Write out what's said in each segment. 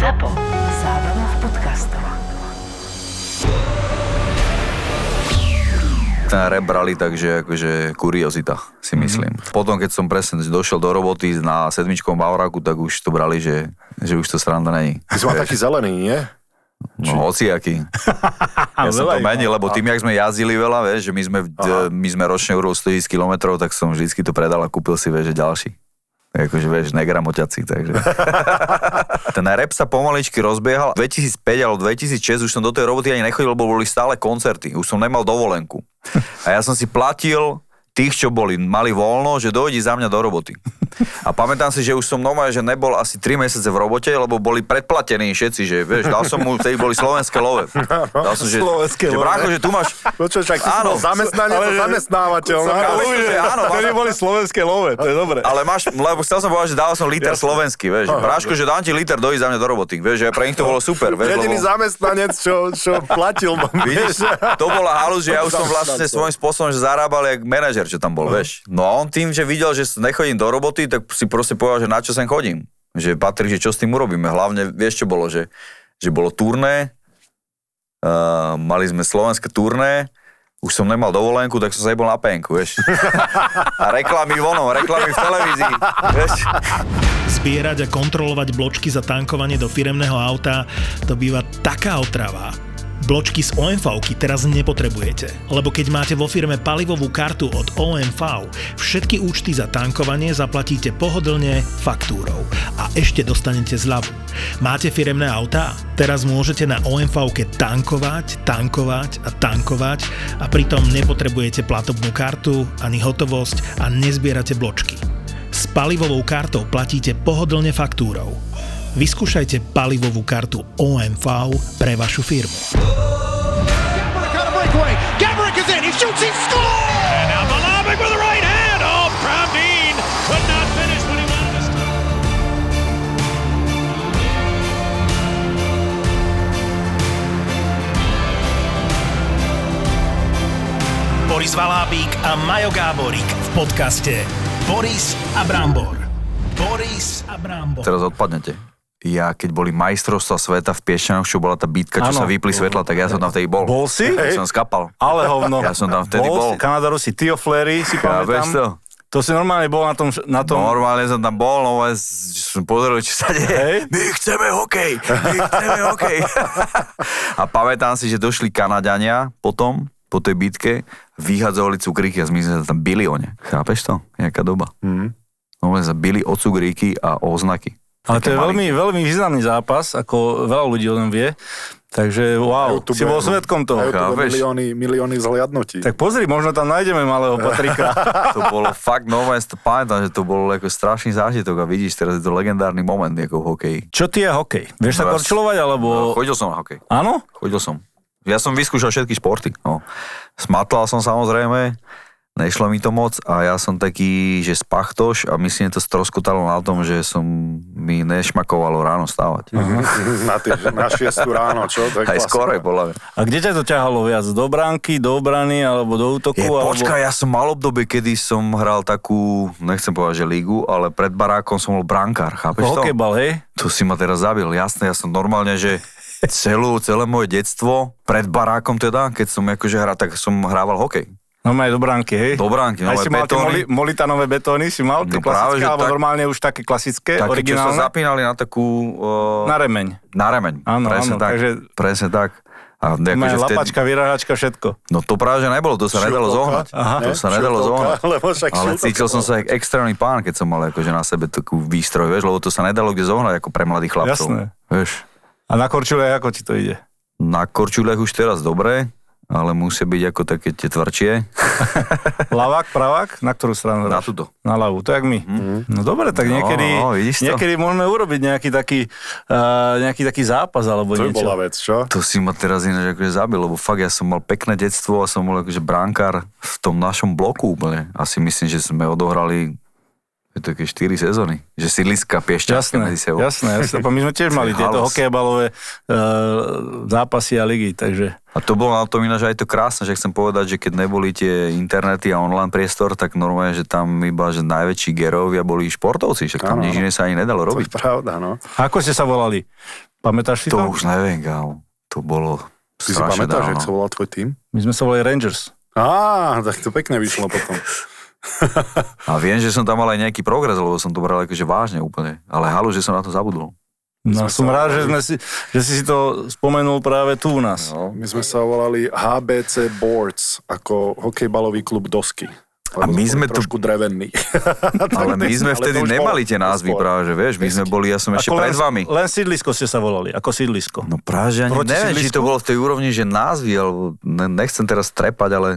ZAPO. Zábrná v podcastov. ten rap brali tak, že akože kuriozita, si myslím. Mm-hmm. Potom, keď som presne došiel do roboty na sedmičkom Bauraku, tak už to brali, že, že už to sranda není. Ty si mal taký zelený, nie? No hociaký. Ja som to menil, lebo tým, jak sme jazdili veľa, vieš, že my sme, my sme ročne urobili 100 km, tak som vždycky to predal a kúpil si, vieš, že ďalší. Akože vieš, negramoťaci, takže. Ten rap sa pomaličky rozbiehal. 2005 alebo 2006 už som do tej roboty ani nechodil, lebo boli stále koncerty. Už som nemal dovolenku. A ja som si platil tých, čo boli, mali voľno, že dojdi za mňa do roboty. A pamätám si, že už som normálne, že nebol asi 3 mesiace v robote, lebo boli predplatení všetci, že vieš, dal som mu, vtedy boli slovenské love. Dal som, že, slovenské že, love. brácho, že tu máš... Počuť, čak ty áno, zamestnanie ale, zamestnávateľ. Som, ale, že, áno, Vtedy boli slovenské love, to je dobre. Ale máš, lebo chcel som povedať, že dal som liter slovenský, vieš. Bráško, že dám ti liter, dojdi za mňa do roboty. Vieš, že pre nich to bolo super. Vieš, Jediný lebo... zamestnanec, čo, čo platil. Vidíš, to bola halus, že ja už som vlastne svojím spôsobom že zarábal jak manažer, čo tam bol, vieš. No a on tým, že videl, že nechodím do roboty, tak si proste povedal, že na čo sem chodím. Že patrí, že čo s tým urobíme. Hlavne, vieš čo bolo, že, že bolo turné, uh, mali sme slovenské turné, už som nemal dovolenku, tak som sa jebol na penku, vieš. A reklamy vonom, reklamy v televízii, vieš. Zbierať a kontrolovať bločky za tankovanie do firemného auta, to býva taká otrava. Bločky z OMV teraz nepotrebujete, lebo keď máte vo firme palivovú kartu od OMV, všetky účty za tankovanie zaplatíte pohodlne faktúrou a ešte dostanete zľavu. Máte firemné autá? Teraz môžete na OMV tankovať, tankovať a tankovať a pritom nepotrebujete platobnú kartu ani hotovosť a nezbierate bločky. S palivovou kartou platíte pohodlne faktúrou. Vyskúšajte palivovú kartu OMV pre vašu firmu. Oh. Boris Valábík a Majo Gáborík v podcaste Boris a Brambor. Boris a Brambor. Teraz odpadnete. Ja, keď boli majstrovstva sveta v Piešťanoch, čo bola tá bitka, čo Áno. sa vypli svetla, tak ja som tam vtedy bol. Bol si? Ja som skapal. Ale hovno. Ja som tam vtedy bol. bol. Si, Kanada Rusi, Tio Flery, si pamätám. to? To si normálne bol na tom, na tom Normálne som tam bol, no ale som pozrel, čo sa deje. Hej. My chceme hokej, my chceme hokej. a pamätám si, že došli Kanadania potom, po tej bitke, vyhadzovali cukríky a my sme sa tam bili o ne. Chápeš to? Jaká doba. Mm. No len sa bili o cukríky a o znaky. Ale to je Také veľmi, veľmi významný zápas, ako veľa ľudí o tom vie. Takže wow, YouTube si bol svetkom toho. YouTube Chápeš? milióny, milióny zhliadnutí. Tak pozri, možno tam nájdeme malého Patrika. To bolo fakt nové, to pamätám, že to bol ako strašný zážitok a vidíš, teraz je to legendárny moment ako v hokeji. Čo ty je hokej? Vieš sa No, korčilovať, alebo... Chodil som na hokej. Áno? Chodil som. Ja som vyskúšal všetky športy. No. Smatlal som samozrejme, nešlo mi to moc a ja som taký, že spachtoš a myslím, že to stroskotalo na tom, že som mi nešmakovalo ráno stávať. na, tie, na 6 ráno, čo? To je Aj skoro je podľa mňa. A kde ťa to ťahalo viac? Do bránky, do obrany, alebo do útoku? Je, alebo... počkaj, ja som mal obdobie, kedy som hral takú, nechcem povedať, že ligu, ale pred barákom som bol brankár, chápeš to? Hokejbal, hej? To si ma teraz zabil, jasné, ja som normálne, že celú, celé moje detstvo, pred barákom teda, keď som akože hral, tak som hrával hokej. No aj do bránky, hej? Do bránky, Aj nové si mal betóny. moli, molitanové betóny, si mal tie No práve, klasické, že alebo tak- normálne už také klasické, Také, sa originálne? zapínali na takú... Uh, Na remeň. na remeň. Áno, presne áno, tak. takže- Presne tak. A akože vtedy, lapačka, vyrážačka, všetko. no to práve, že nebolo, to sa nedalo Šiltovka. zohnať. Aha. To sa nedalo zohnať. lebo však Ale šiltovka cítil som sa jak extrémny pán, keď som mal akože na sebe takú výstroj, vieš, lebo to sa nedalo kde zohnať ako pre mladých chlapcov. Jasné. Vieš, A na korčule, ako ti to ide? na korčuliach už teraz dobre, ale musia byť ako také tie tvrdšie. Lavák, pravák? Na ktorú stranu Na túto. Na ľavú, to jak my. No dobre, tak No, niekedy, no, to? niekedy môžeme urobiť nejaký taký, uh, nejaký taký zápas alebo To niečo. bola vec, čo? To si ma teraz ináč akože zabil, lebo fakt ja som mal pekné detstvo a som bol akože bránkár v tom našom bloku úplne. Asi myslím, že sme odohrali je to také 4 sezóny. Že sídliska piešťacké Jasné, medzi sebou. jasné, jasné. My sme tiež mali tieto hokejbalové uh, zápasy a ligy, takže A to bolo na tom ináč aj to krásne, že chcem povedať, že keď neboli tie internety a online priestor, tak normálne, že tam iba že najväčší gerovia boli športovci, však tam nič iné sa ani nedalo To robiť. je pravda, no. ako ste sa volali? Pamätáš si To to? už neviem, kámo. To bolo Ty si pamätáš, dávno. jak sa volal tvoj tým? My sme sa volali Rangers. Á, tak to pekne vyšlo potom. A viem, že som tam mal aj nejaký progres, lebo som to bral akože vážne úplne. Ale halu, že som na to zabudol. No, som rád, že, sme si, že si si to spomenul práve tu u nás. No. My sme sa volali HBC Boards, ako hokejbalový klub dosky. A my sme tu- trošku drevený. Ale my sme to vtedy nemali tie názvy práve, že vieš, my sme boli, ja som ešte Ako pred vami. Len sídlisko ste sa volali, ako sídlisko. No práve, že ani Proti neviem, či sídlisku? to bolo v tej úrovni, že názvy, alebo ne- nechcem teraz trepať, ale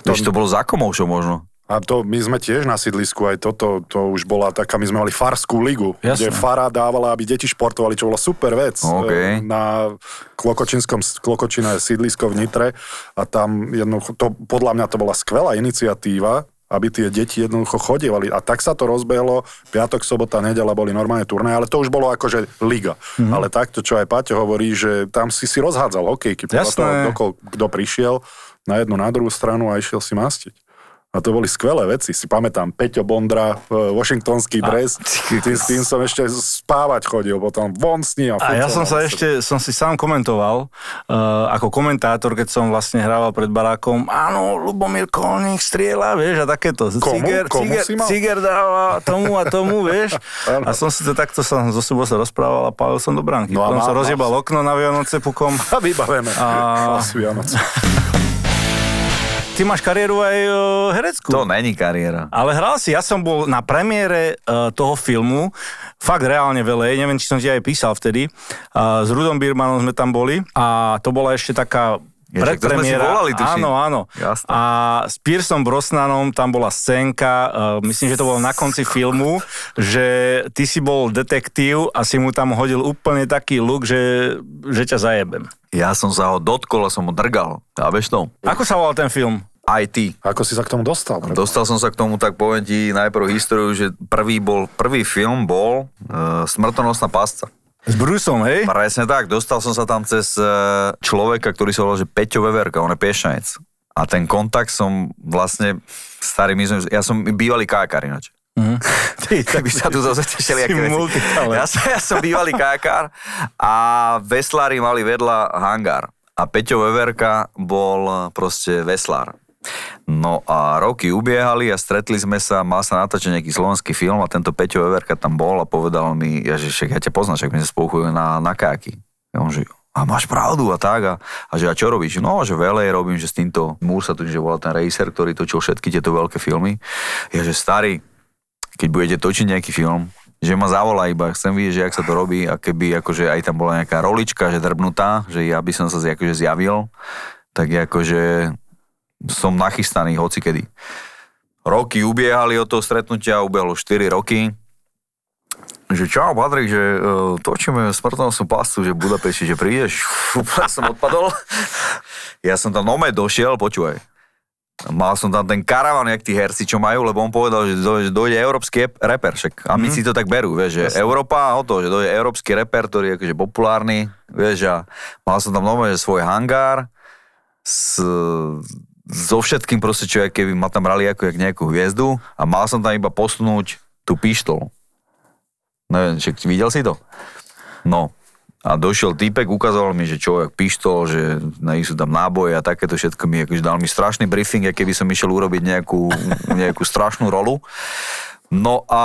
to, to bolo za komoušou možno. A to my sme tiež na sídlisku, aj toto, to už bola taká, my sme mali farskú ligu, Jasné. kde fara dávala, aby deti športovali, čo bola super vec. E, Na Klokočinskom, Klokočina je sídlisko v Nitre a tam jednoducho, to, podľa mňa to bola skvelá iniciatíva, aby tie deti jednoducho chodievali. A tak sa to rozbehlo, piatok, sobota, nedela boli normálne turné, ale to už bolo akože liga. Mhm. Mm-hmm. Ale takto, čo aj Paťo hovorí, že tam si si rozhádzal hokejky, podľa Jasné. toho, kto, kto prišiel na jednu, na druhú stranu a išiel si mastiť. A to boli skvelé veci. Si pamätám, Peťo Bondra, e, washingtonský dres, tým, tým som ešte spávať chodil, potom von s ním. A ja som sa ešte, som si sám komentoval, uh, ako komentátor, keď som vlastne hrával pred barákom, áno, Lubomír Kolník strieľa, vieš, a takéto. Komu? Ciger, Komu ciger, si mal? ciger dáva tomu a tomu, vieš. A som si to takto som zo sebou sa rozprával a pálil som do bránky. No a Potom som rozjebal okno na Vianoce pukom. A vybavené. A- Vianoce. Ty máš kariéru aj uh, hereckú. To není kariéra. Ale hral si, ja som bol na premiére uh, toho filmu, fakt reálne veľa, neviem, či som ti aj písal vtedy. Uh, s Rudom Birmanom sme tam boli a to bola ešte taká Si predpremiéra. volali, tuším. áno, áno. Jasné. A s Piersom Brosnanom tam bola scénka, uh, myslím, že to bolo na konci filmu, že ty si bol detektív a si mu tam hodil úplne taký look, že, že ťa zajebem. Ja som sa ho dotkol a som ho drgal. Chápeš to? Ako sa volal ten film? Ty. Ako si sa k tomu dostal? Dostal som sa k tomu, tak poviem ti najprv históriu, že prvý, bol, prvý film bol uh, Smrtonosná pasca. S Bruceom, hej? Presne tak, dostal som sa tam cez uh, človeka, ktorý sa volal, že Peťo Veverka, on je piešanec. A ten kontakt som vlastne, starý, my sme, ja som bývalý kákar ináč. Ty, Tak by sa tu zase tešili, aké veci. Ja som, ja som bývalý kákar a veslári mali vedľa hangár. A Peťo Veverka bol proste veslár. No a roky ubiehali a stretli sme sa, mal sa natáčať nejaký slovenský film a tento Peťo Veverka tam bol a povedal mi, ja, že však ja ťa poznám, však my sme spolu na, na káky. A on že, a máš pravdu a tak. A, a že a čo robíš? No, že veľa robím, že s týmto Múr sa tu, že volal ten racer, ktorý točil všetky tieto veľké filmy. Ja, že starý, keď budete točiť nejaký film, že ma zavolá iba, chcem vidieť, že jak sa to robí a keby akože aj tam bola nejaká rolička, že drbnutá, že ja by som sa akože zjavil, tak akože som nachystaný hocikedy. Roky ubiehali od toho stretnutia, ubiehlo 4 roky. Že čau Patrik, že uh, točíme smrtonosnú pastu, že v Budapešti, že prídeš. Úplne som odpadol. Ja som tam nome došiel, počúvaj. Mal som tam ten karavan, jak tí herci, čo majú, lebo on povedal, že dojde, dojde európsky ep- reper, však Amici to tak berú, vieš, že Európa, o to, že dojde európsky reper, ktorý je akože populárny, vieš, a mal som tam nové, že svoj hangár, s, so všetkým proste, čo je, keby ma tam brali ako jak nejakú hviezdu a mal som tam iba posunúť tú pištol. Neviem, však videl si to? No. A došiel týpek, ukazoval mi, že čo, jak pištol, že nej sú tam náboje a takéto všetko mi, akože dal mi strašný briefing, ako keby som išiel urobiť nejakú, nejakú strašnú rolu. No a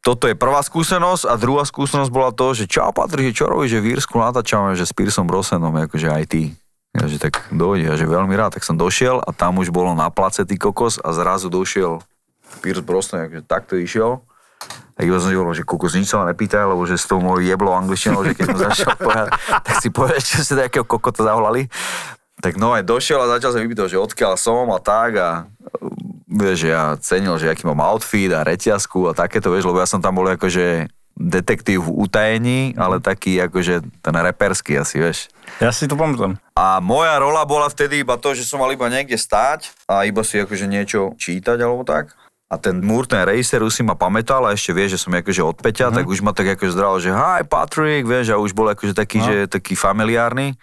toto je prvá skúsenosť a druhá skúsenosť bola to, že čau Patrik, čo robíš, že v Írsku natáčame, že s Pearsom Brosnanom, akože aj ty. Ja, že tak dojde, ja, že veľmi rád, tak som došiel a tam už bolo na place ty kokos a zrazu došiel Pierce Brosnan, akože takto išiel. A iba som si hovoril, že kokos nič sa ma nepýtaj, lebo že s tou mojou jeblo angličtinou, že keď som začal povedať, tak si povedal, čo ste takého kokota zavolali. Tak no aj došiel a začal som vypýtať, že odkiaľ som a tak a vieš, že ja cenil, že aký mám outfit a reťazku a takéto, vieš, lebo ja som tam bol akože detektív v utajení, ale taký akože ten reperský asi, vieš. Ja si to pamätám. A moja rola bola vtedy iba to, že som mal iba niekde stáť a iba si akože niečo čítať alebo tak. A ten Múr, ten racer už si ma pamätal a ešte vie, že som akože od Peťa, mm. tak už ma tak akože zdral, že hi Patrick, vieš, a už bol akože taký, no. že taký familiárny.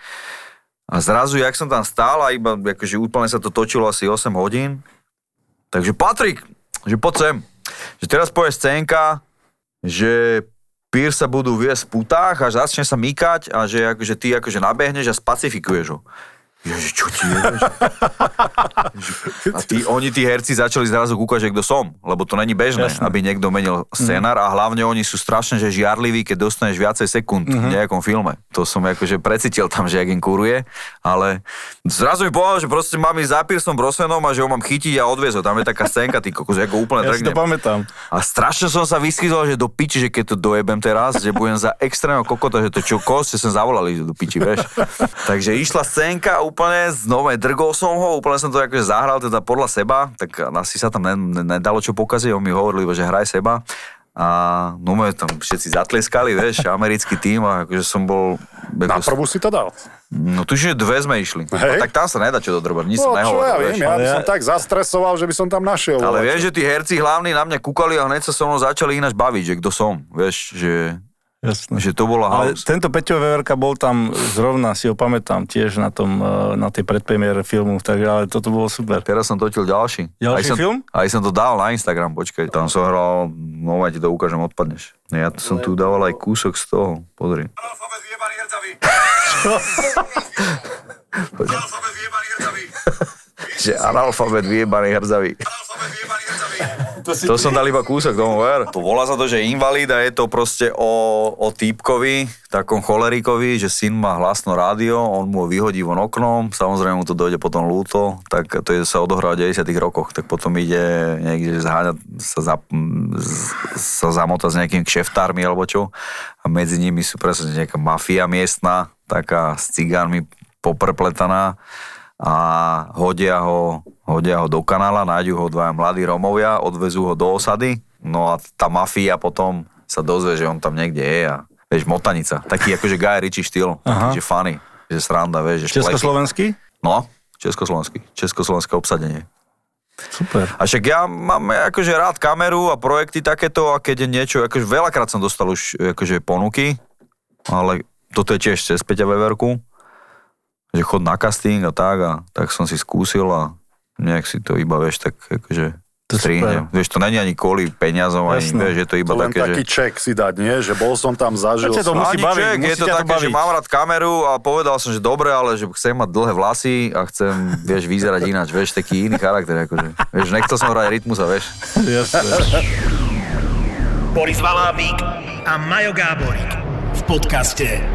A zrazu, jak som tam stál a iba akože úplne sa to točilo asi 8 hodín, takže Patrik, že poď sem, že teraz poje scénka, že pír sa budú viesť v putách a začne sa mykať a že akože ty akože nabehneš a spacifikuješ ho. Ježiš, čo ti je? A tí, oni, tí herci, začali zrazu kúkať, že kto som, lebo to není bežné, Jasné. aby niekto menil scenár a hlavne oni sú strašne že žiarliví, keď dostaneš viacej sekúnd v nejakom filme. To som akože precítil tam, že jak im kuruje, ale zrazu mi povedal, že proste mám ísť za Piersom Brosnanom a že ho mám chytiť a odviezť ho. Tam je taká scénka, ty kokos, ako úplne Ja si to pamätám. A strašne som sa vyskytol, že do piči, že keď to dojebem teraz, že budem za extrémneho kokota, že to čo kos, že som zavolali do piči, vieš. Takže išla scénka úplne, znova drgol som ho, úplne som to akože zahral teda podľa seba, tak asi sa tam ne, ne, nedalo čo pokaziť, on mi hovoril iba, že hraj seba. A no my tam všetci zatlieskali, vieš, americký tým a akože som bol... Na Ako, prvú si to dal. no tuším, že dve sme išli. Hej. A tak tam sa nedá čo dodrbať, nič No, som nehovoril, ja vieš. viem, ja Ale by ja- som tak zastresoval, že by som tam našiel. Ale vieš, že tí herci hlavní na mňa kúkali a hneď sa so mnou začali ináč baviť, že kto som, vieš, že, Jasné. že to bola Ale house. tento Peťo Veverka bol tam zrovna, si ho pamätám, tiež na, tom, eh, na tej predpremiére filmu, takže ale toto bolo super. Teraz som točil ďalší. Ďalší aj som, film? Aj som to dal na Instagram, počkaj, tam som hral, no ja ti to ukážem, odpadneš. Ja som tu dával aj kúsok z toho, pozri. Analfabet vyjebaný hrdzavý. Poď. Analfabet vyjebaný. Že analfabet vyjebaný vyjebaný hrdzavý. To som dal iba kúsok, tomu ver. To volá sa to, že invalid a je to proste o, o týpkovi, takom cholerikovi, že syn má hlasno rádio, on mu ho vyhodí von oknom, samozrejme mu to dojde potom lúto, tak to je, sa odohrá v 90 rokoch, tak potom ide niekde zháňať, sa, za, sa zamotať s nejakými kšeftármi alebo čo a medzi nimi sú presne nejaká mafia miestna, taká s cigánmi poprpletaná a hodia ho, hodia ho do kanála, nájdu ho dvaja mladí Romovia, odvezú ho do osady, no a tá mafia potom sa dozvie, že on tam niekde je a vieš, motanica, taký akože Guy Ritchie štýl, Aha. že funny, že sranda, vieš, že. Československý? No, československý, československé obsadenie. Super. A však ja mám akože rád kameru a projekty takéto a keď je niečo, akože veľakrát som dostal už akože ponuky, ale toto je tiež cez Peťa Veverku, že chod na casting a tak a tak som si skúsil a nejak si to iba, vieš, tak akože To. Vieš, to není ani kvôli peniazom, ani, Jasné. vieš, je to iba Len také, taký že... ček si dať, nie? Že bol som tam, zažil Veď to som. musí Ani baviť, ček, musí je to to také, že baviť. mám rád kameru a povedal som, že dobre, ale že chcem mať dlhé vlasy a chcem, vieš, vyzerať ináč, vieš, taký iný charakter, akože. Vieš, nechcel som hrať rytmusa, vieš. Jasné. Boris Valábík a Majo Gáborík v podcaste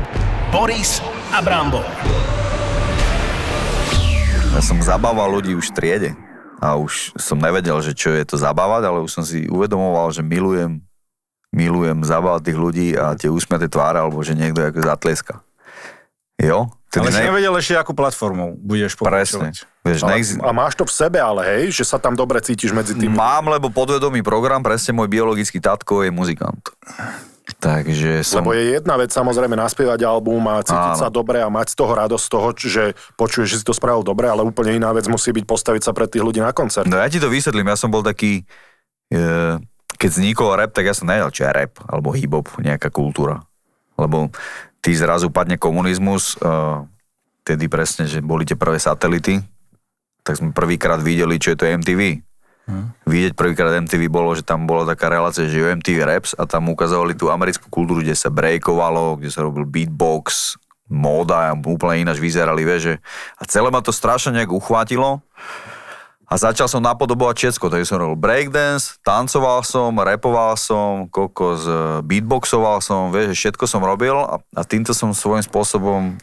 Boris a Brambor. Ja som zabával ľudí už v triede a už som nevedel, že čo je to zabávať, ale už som si uvedomoval, že milujem, milujem zabávať tých ľudí a tie úsmiaté tváre, alebo že niekto ako zatlieska. Jo? Ale si ne- nevedel ešte, akú platformou budeš Presne. pokračovať. Vieš, Ale, neex- a máš to v sebe, ale hej, že sa tam dobre cítiš medzi tým. Mám, lebo podvedomý program, presne môj biologický tatko je muzikant. Takže som... Lebo je jedna vec samozrejme naspievať album a cítiť Áno. sa dobre a mať z toho radosť z toho, že počuješ, že si to spravil dobre, ale úplne iná vec musí byť postaviť sa pred tých ľudí na koncert. No ja ti to vysvetlím, ja som bol taký, e, keď vznikol rap, tak ja som nevedel, čo je rap, alebo hip-hop, nejaká kultúra. Lebo ty zrazu padne komunizmus, e, tedy presne, že boli tie prvé satelity, tak sme prvýkrát videli, čo je to MTV. Hm. Vidieť prvýkrát MTV bolo, že tam bola taká relácia, že MTV Raps a tam ukazovali tú americkú kultúru, kde sa breakovalo, kde sa robil beatbox, móda a úplne ináč vyzerali, vieš, že a celé ma to strašne nejak uchvátilo a začal som napodobovať všetko, takže som robil breakdance, tancoval som, rapoval som, kokos, eh, beatboxoval som, vieš, všetko som robil a, a týmto som svojím spôsobom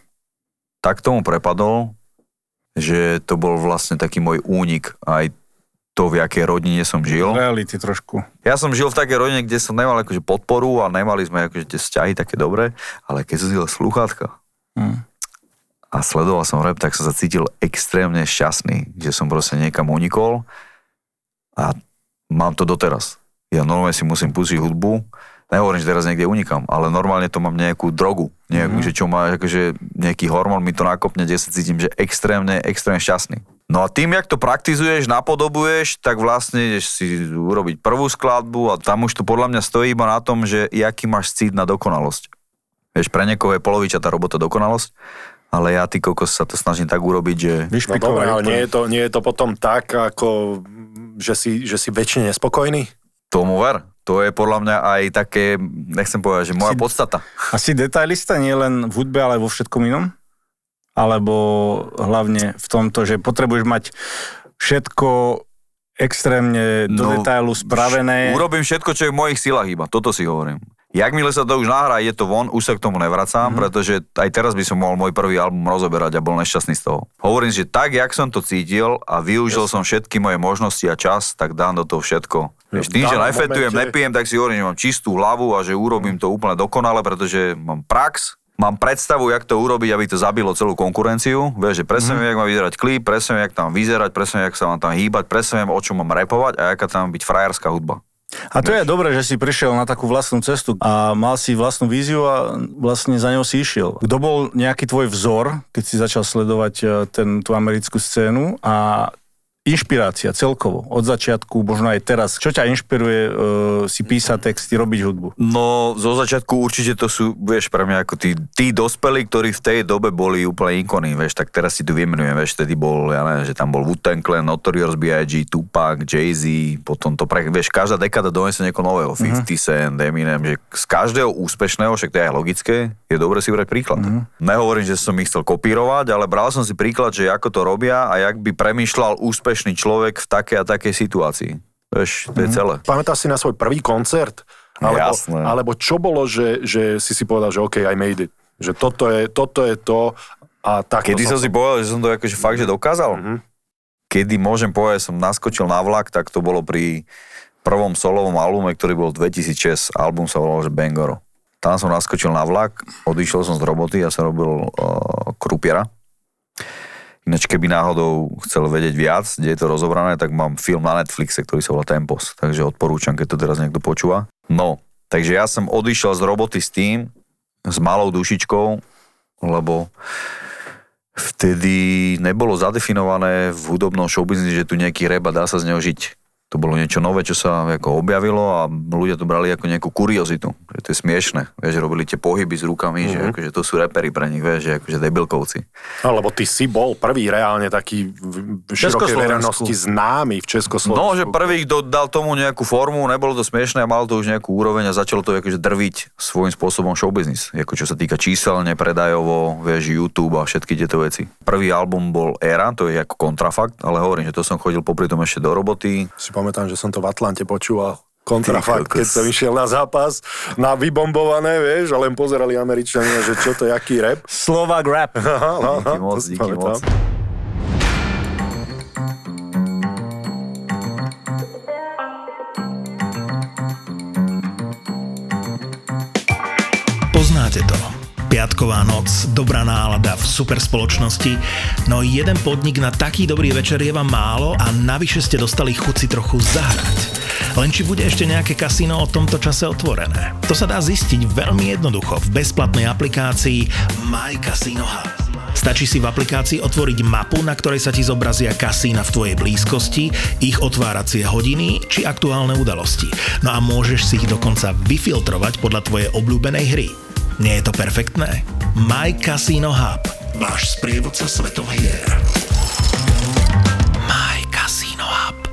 tak tomu prepadol, že to bol vlastne taký môj únik aj to, v jakej rodine som žil. Reality trošku. Ja som žil v takej rodine, kde som nemal akože podporu a nemali sme akože tie vzťahy také dobré, ale keď som si dal slúchatka Hm. a sledoval som rap, tak som sa cítil extrémne šťastný, že som proste niekam unikol a mám to doteraz. Ja normálne si musím pustiť hudbu, nehovorím, že teraz niekde unikam, ale normálne to mám nejakú drogu, nejakú, Mhm. že čo má, akože nejaký hormón mi to nakopne, kde sa cítim, že extrémne, extrémne šťastný. No a tým, jak to praktizuješ, napodobuješ, tak vlastne ideš si urobiť prvú skladbu a tam už to podľa mňa stojí iba na tom, že jaký máš cít na dokonalosť. Vieš, pre niekoho je poloviča tá robota dokonalosť, ale ja ty kokos sa to snažím tak urobiť, že No dobre, ale nie je, to, nie je to potom tak, ako že si, že si väčšine nespokojný? tomu ver. To je podľa mňa aj také, nechcem povedať, že moja Si- podstata. A si detailista nie len v hudbe, ale aj vo všetkom inom? Alebo hlavne v tomto, že potrebuješ mať všetko extrémne do No, detailu spravené. Urobím všetko, čo je v mojich silách iba. Toto si hovorím. Jakmile sa to už nahrá, je to von, už sa k tomu nevracám, mm-hmm. pretože aj teraz by som mohol môj prvý album rozoberať a bol nešťastný z toho. Hovorím, že tak, jak som to cítil a využil som všetky moje možnosti a čas, tak dám do toho všetko. Vieš, tým, že nefetujem, momente- nepijem, tak si hovorím, že mám čistú hlavu a že urobím to úplne dokonale, pretože mám prax, mám predstavu, jak to urobiť, aby to zabilo celú konkurenciu. Vieš, že presne viem, jak má vyzerať klip, presne viem, jak tam vyzerať, presne jak sa mám tam hýbať, presne viem, o čom mám repovať a aká tam byť frajerská hudba. A to je dobré, že si prišiel na takú vlastnú cestu a mal si vlastnú víziu a vlastne za ňou si išiel. Kto bol nejaký tvoj vzor, keď si začal sledovať e, ten, tú americkú scénu a inšpirácia celkovo, od začiatku, možno aj teraz. Čo ťa inšpiruje e, si písať texty, robiť hudbu? No, zo začiatku určite to sú, vieš, pre mňa ako tí, tí dospelí, ktorí v tej dobe boli úplne ikony, vieš, tak teraz si tu vymenujem, vieš, vtedy bol, ja neviem, že tam bol Wu-Tang Clan, Notorious B.I.G., Tupac, Jay-Z, potom to, pre, vieš, každá dekada donese niekoho nového, 50 Cent, Eminem, že z každého úspešného, však to je aj logické, je dobre si brať príklad. Nehovorím, že som ich chcel kopírovať, ale bral som si príklad, že ako to robia a jak by premýšľal úspešný človek v takej a takej situácii. Vieš, to je celé. Pamätáš si na svoj prvý koncert? Alebo, Jasné. alebo čo bolo, že, že si si povedal, že OK, I made it. Že toto je, toto je to a tak. Kedy som si povedal, že som to akože fakt, že dokázal? Mhm. Kedy môžem povedať, že som naskočil na vlak, tak to bolo pri prvom solovom albume, ktorý bol 2006. Album sa volal, že Bangoro. Tam som naskočil na vlak, odišiel som z roboty a som robil uh, krupiera. Ináč, keby náhodou chcel vedieť viac, kde je to rozobrané, tak mám film na Netflixe, ktorý sa volá Tempos. Takže odporúčam, keď to teraz niekto počúva. No, takže ja som odišiel z roboty s tým, s malou dušičkou, lebo vtedy nebolo zadefinované v hudobnom showbiznise, že tu nejaký rap a dá sa z neho žiť. To bolo niečo nové, čo sa ako objavilo a ľudia to brali ako nejakú kuriozitu. Že to je smiešne. Vieš, že robili tie pohyby s rukami, mm-hmm. že akože to sú repery pre nich, vieš, že akože debilkovci. Alebo ty si bol prvý reálne taký v širokej verejnosti známy v Československu. No, že prvý, kto dal tomu nejakú formu, nebolo to smiešne a mal to už nejakú úroveň a začalo to akože drviť svojím spôsobom showbiznis. Ako čo sa týka číselne, predajovo, vieš, YouTube a všetky tieto veci. Prvý album bol Era, to je ako kontrafakt, ale hovorím, že to som chodil popri tom ešte do roboty. Si pamätám, že som to v Atlante počúval. Kontrafakt, keď som išiel na zápas, na vybombované, vieš, a len pozerali Američania, že čo to je, aký rap. Slovak rap. Díky moc, to si díky moc. Piatková noc, dobrá nálada v super spoločnosti, no jeden podnik na taký dobrý večer je vám málo a navyše ste dostali chuť si trochu zahrať. Len či bude ešte nejaké kasíno o tomto čase otvorené. To sa dá zistiť veľmi jednoducho v bezplatnej aplikácii My Casino Hub. Stačí si v aplikácii otvoriť mapu, na ktorej sa ti zobrazia kasína v tvojej blízkosti, ich otváracie hodiny či aktuálne udalosti. No a môžeš si ich dokonca vyfiltrovať podľa tvojej obľúbenej hry. Nie je to perfektné? My Casino Hub. Váš sprievodca svetov hier. My Casino Hub.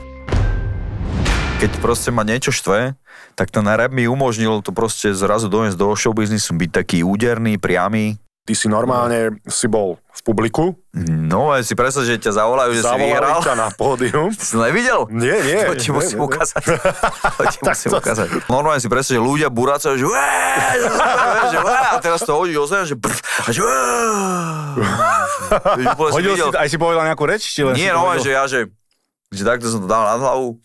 Keď proste ma niečo štve, tak ten rap mi umožnil to proste zrazu doniesť do showbiznisu, byť taký úderný, priamy. Ty si normálne si bol v publiku, No, aj si predstav, že ťa zavolajú, že si zavolali vyhral. ťa na pódium. Si to nevidel? Nie, nie. To ti nie, musím nie, ukázať. To ti musím to- ukázať. Normálne si predstav, že ľudia buracajú, že že a teraz to hodí o zem, že brf, a že si Hodil si, aj si povedal nejakú reč? Či len Nie, si no, že ja, že, že takto som to dal na hlavu.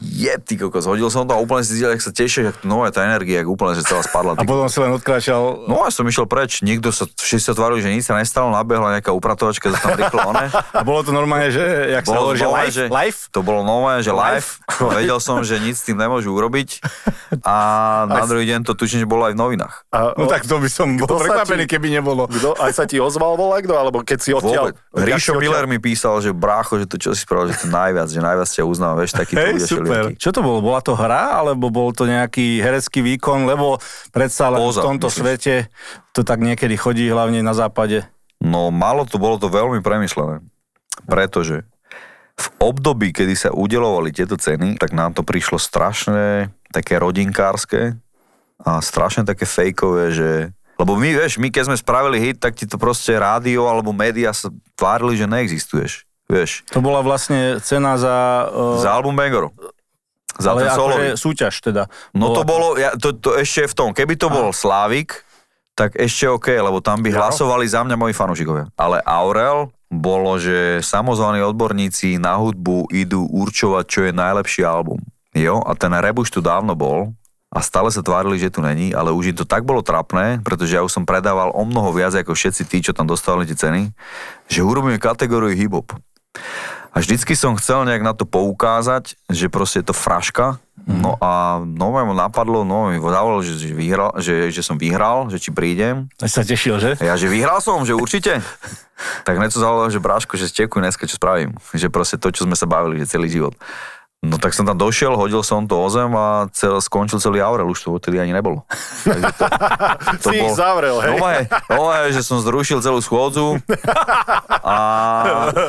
Je, ty kokos, hodil som to a úplne si zdiel, jak sa tešil, jak no, tá energia, jak úplne, že celá spadla. A potom si len odkráčal. No a som išiel preč, nikto sa, všetci sa tvárili, že nič sa nestalo, nabehla nejaká upratovačka, to tam rýchlo, one. A bolo to normálne, že, jak sa hovorí, že live? live? To bolo nové, že live. Vedel som, že nič s tým nemôžu urobiť. A na druhý deň to tuším, že bolo aj v novinách. A, No tak to by som bol prekvapený, keby nebolo. Kto, aj sa ti ozval volá kto, alebo keď si odtiaľ... Ríšo Miller mi písal, že brácho, že to čo si spravil, že to najviac, že najviac ťa uznám, vieš, taký ľudia super. Čo to bolo? Bola to hra, alebo bol to nejaký herecký výkon? Lebo predsa len v Póza, tomto myslíš? svete to tak niekedy chodí, hlavne na západe. No malo to, bolo to veľmi premyslené. Pretože v období, kedy sa udelovali tieto ceny, tak nám to prišlo strašné, také rodinkárske a strašne také fejkové, že lebo my, vieš, my keď sme spravili hit, tak ti to proste rádio alebo média sa tvárili, že neexistuješ. Vieš, To bola vlastne cena za... Uh, za album Bangoru. Za ale ten akože solový. súťaž teda. No to bolo, ja, to, to ešte je v tom, keby to bol Slávik, tak ešte OK, lebo tam by hlasovali za mňa moji fanúšikovia. Ale Aurel bolo, že samozvaní odborníci na hudbu idú určovať, čo je najlepší album. Jo, a ten rap už tu dávno bol a stále sa tvárili, že tu není, ale už im to tak bolo trapné, pretože ja už som predával o mnoho viac ako všetci tí, čo tam dostávali tie ceny, že urobíme kategóriu hip-hop. A vždycky som chcel nejak na to poukázať, že proste je to fraška. No a no mu napadlo, no mi zavolal, že, že, vyhral, že, že som vyhral, že či prídem. Ja sa tešil, že? A ja, že vyhral som, že určite. tak som zavolal, že Bráško, že stekuj dneska, čo spravím. Že proste to, čo sme sa bavili, že celý život. No tak som tam došiel, hodil som to o zem a cel, skončil celý Aurel, už to odtedy ani nebolo. Takže to, Si ich zavrel, hej? No, hej, no, hej, že som zrušil celú schôdzu a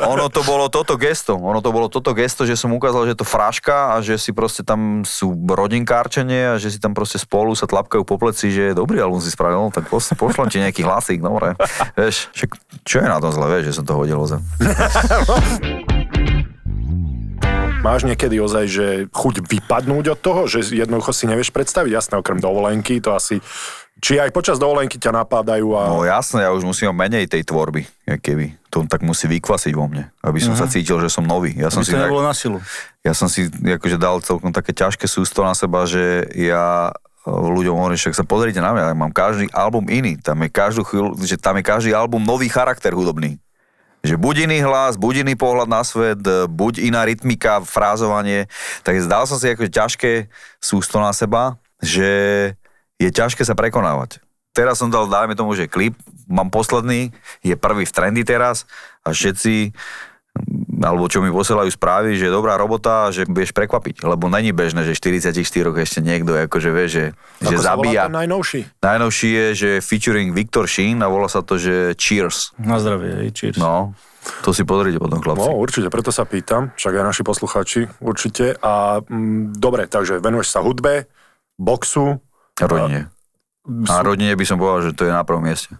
ono to bolo toto gesto, ono to bolo toto gesto, že som ukázal, že je to fraška a že si proste tam sú rodinkárčenie a že si tam proste spolu sa tlapkajú po pleci, že dobrý album si spravil, no, tak pošlem ti nejaký hlasík, dobre. Vieš, čo je na tom zle, vieš, že som to hodil o zem. Máš niekedy ozaj, že chuť vypadnúť od toho, že jednoducho si nevieš predstaviť, jasné, okrem dovolenky, to asi... Či aj počas dovolenky ťa napádajú a... No jasné, ja už musím menej tej tvorby, keby. To tak musí vykvasiť vo mne, aby som sa cítil, že som nový. Ja som Aby si to tak- na silu. ja som si akože dal celkom také ťažké sústo na seba, že ja e, ľuďom hovorím, však sa pozrite na mňa, ja mám každý album iný, tam je každú chvíľu, že tam je každý album nový charakter hudobný. Že buď iný hlas, buď iný pohľad na svet, e, buď iná rytmika, frázovanie. Takže zdal som si akože ťažké sústo na seba, že je ťažké sa prekonávať. Teraz som dal, dajme tomu, že klip, mám posledný, je prvý v trendy teraz a všetci alebo čo mi posielajú správy, že je dobrá robota, že budeš prekvapiť, lebo není bežné, že 44 ešte niekto akože vie, že, že Ako volá zabíja. ten najnovší? Najnovší je, že featuring Victor Sheen a volá sa to, že Cheers. Na zdravie, hej, cheers. No, to si pozrite potom, chlapci. No, určite, preto sa pýtam, však aj naši poslucháči, určite. A mm, dobre, takže venuješ sa hudbe, boxu, Rodine. A rodine by som povedal, že to je na prvom mieste.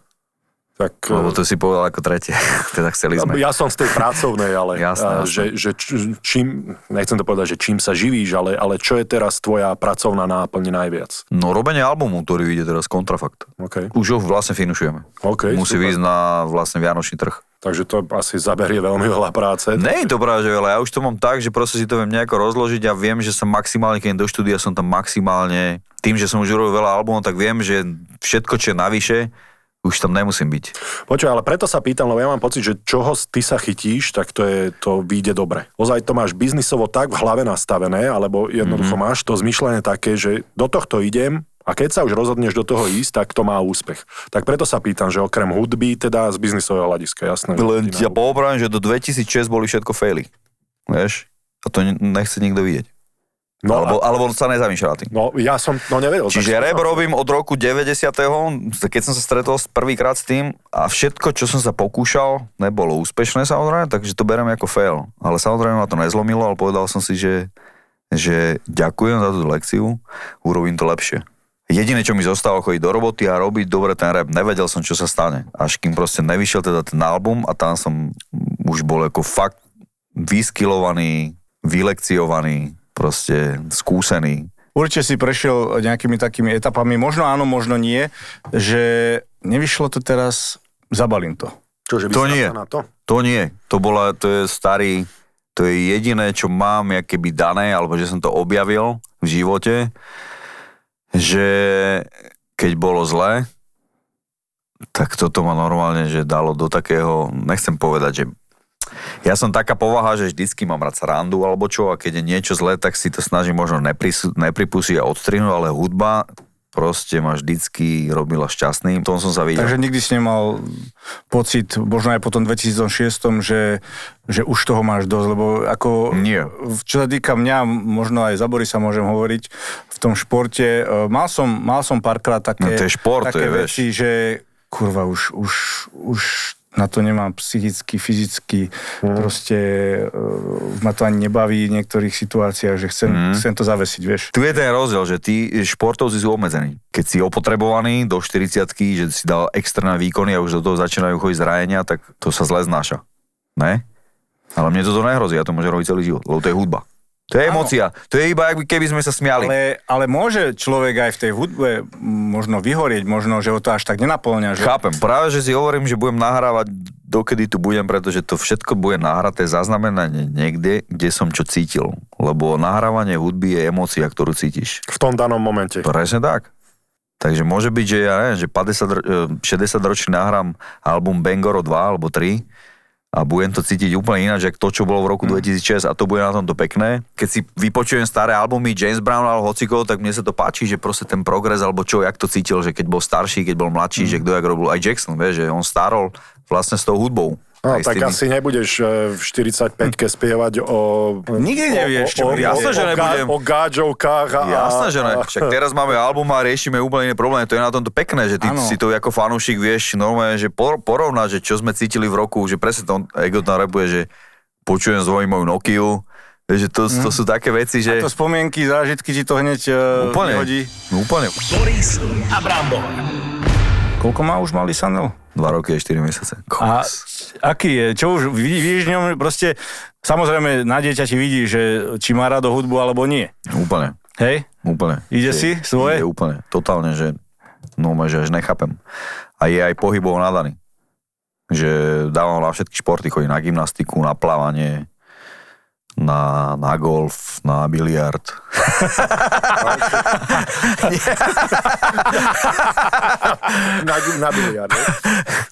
Tak... Lebo to si povedal ako tretie. teda chceli sme. Ja som z tej pracovnej, ale Jasné, a, jasné. že, že čím, nechcem to povedať, že čím sa živíš, ale, ale čo je teraz tvoja pracovná náplň najviac? No robenie albumu, ktorý vyjde teraz Kontrafakt. OK, Už ho vlastne finišujeme. OK, Musí super. výjsť na vlastne Vianočný trh. Takže to asi zaberie veľmi veľa práce. Nie je to práve, že veľa. Ja už to mám tak, že proste si to viem nejako rozložiť a viem, že som maximálne, keď do štúdia, som tam maximálne, tým, že som už urobil veľa albumov, tak viem, že všetko, čo je navyše, už tam nemusím byť. Počuj, ale preto sa pýtam, lebo ja mám pocit, že čoho ty sa chytíš, tak to, je, to vyjde dobre. Ozaj to máš biznisovo tak v hlave nastavené, alebo jednoducho Mhm. mm-hmm. máš to zmyšľanie také, že do tohto idem a keď sa už rozhodneš do toho ísť, tak to má úspech. Tak preto sa pýtam, že okrem hudby, teda z biznisového hľadiska, jasné. Len ja poopravím, že do 2006 boli všetko faily. Vieš? A to ne- nechce nikto vidieť. No, alebo, alebo sa nezamýšľa tým. no ja som, no nevedel. Čiže tak- rap robím od roku 90. keď som sa stretol prvýkrát s tým a všetko, čo som sa pokúšal, nebolo úspešné samozrejme, takže to berem ako fail. Ale samozrejme ma to nezlomilo, ale povedal som si, že, že ďakujem za tú lekciu, urobím to lepšie. Jediné, čo mi zostalo, chodiť do roboty a robiť dobre ten rap. Nevedel som, čo sa stane. Až kým proste nevyšiel teda ten album a tam som už bol ako fakt vyskilovaný, vylekciovaný, proste skúsený. Určite si prešiel nejakými takými etapami, možno áno, možno nie, že nevyšlo to teraz, zabalím to. Čože To nie. na to? To nie. To bola, to je starý, to je jediné, čo mám keby dané, alebo že som to objavil v živote, že keď bolo zle, tak toto ma normálne, že dalo do takého, nechcem povedať, že ja som taká povaha, že vždycky mám rád srandu alebo čo a keď je niečo zlé, tak si to snažím možno nepris, a odstrihnúť, ale hudba proste ma vždycky robila šťastným. Tom som sa videl. Takže nikdy si nemal pocit, možno aj po tom 2006, že, že už toho máš dosť, lebo ako... Nie. Čo sa týka mňa, možno aj za Borisa môžem hovoriť, v tom športe, e, mal som, mal som párkrát také, No šport, také je, vieš. veci, že kurva, už, už, už na to nemám psychicky, fyzicky, Mhm. proste uh, ma to ani nebaví v niektorých situáciách, že chcem, Mhm. chcem to zavesiť, vieš. Tu je ten rozdiel, že tí športovci sú obmedzení. Keď si opotrebovaný do 40 že si dal extrémne výkony a už do toho začínajú chodiť zranenia, tak to sa zle znáša. Ne? Ale mne toto nehrozí, ja to môžem robiť celý život, lebo to je hudba. To je Áno. emocia. To je iba, keby sme sa smiali. Ale, ale môže človek aj v tej hudbe možno vyhorieť, možno, že ho to až tak nenaplňa. Že... Chápem, práve že si hovorím, že budem nahrávať dokedy tu budem, pretože to všetko bude nahraté zaznamenanie niekde, kde som čo cítil. Lebo nahrávanie hudby je emócia, ktorú cítiš. V tom danom momente. Presne tak. Takže môže byť, že ja neviem, že 50, ro- e, 60 ročný nahrám album Bangoro 2 alebo 3 a budem to cítiť úplne ináč, ako to, čo bolo v roku 2006 a to bude na tomto pekné. Keď si vypočujem staré albumy James Brown alebo hocikov, tak mne sa to páči, že proste ten progres alebo čo, jak to cítil, že keď bol starší, keď bol mladší, že kto jak robil aj Jackson, vieš, že on starol vlastne s tou hudbou. No, tak tými- asi nebudeš e, v 45-ke spievať o... Nikdy nevieš, čo o, o, bude. Jasné, že o, nebudem. O gáďovkách a... Jasné, že ne. Však teraz máme album a riešime úplne iné problémy. To je na tomto pekné, že ty Áno. si to ako fanúšik vieš normálne, že por- porovnať, že čo sme cítili v roku, že presne to Ego tam repuje, že počujem zvoní moju Nokiu, vieš, že to, to sú také veci, že... To spomienky, zážitky ti to hneď uh, Úplne, vyhodí. no úplne. Boris a Brambor. Koľko má už malý Sanel? Dva roky a 4 mesiace. A aký je? Čo už vidí, vidíš v ňom? Proste, samozrejme, na dieťa ti vidí, že či má rado hudbu alebo nie. Úplne, Hej? úplne. Ide Že- si svoje? Ide úplne, totálne, že no, že až nechápem. A je aj pohybov nadaný. Že dávam na všetky športy, chodí na gymnastiku, na plávanie, na, na golf, na biliard. Na, na biliard.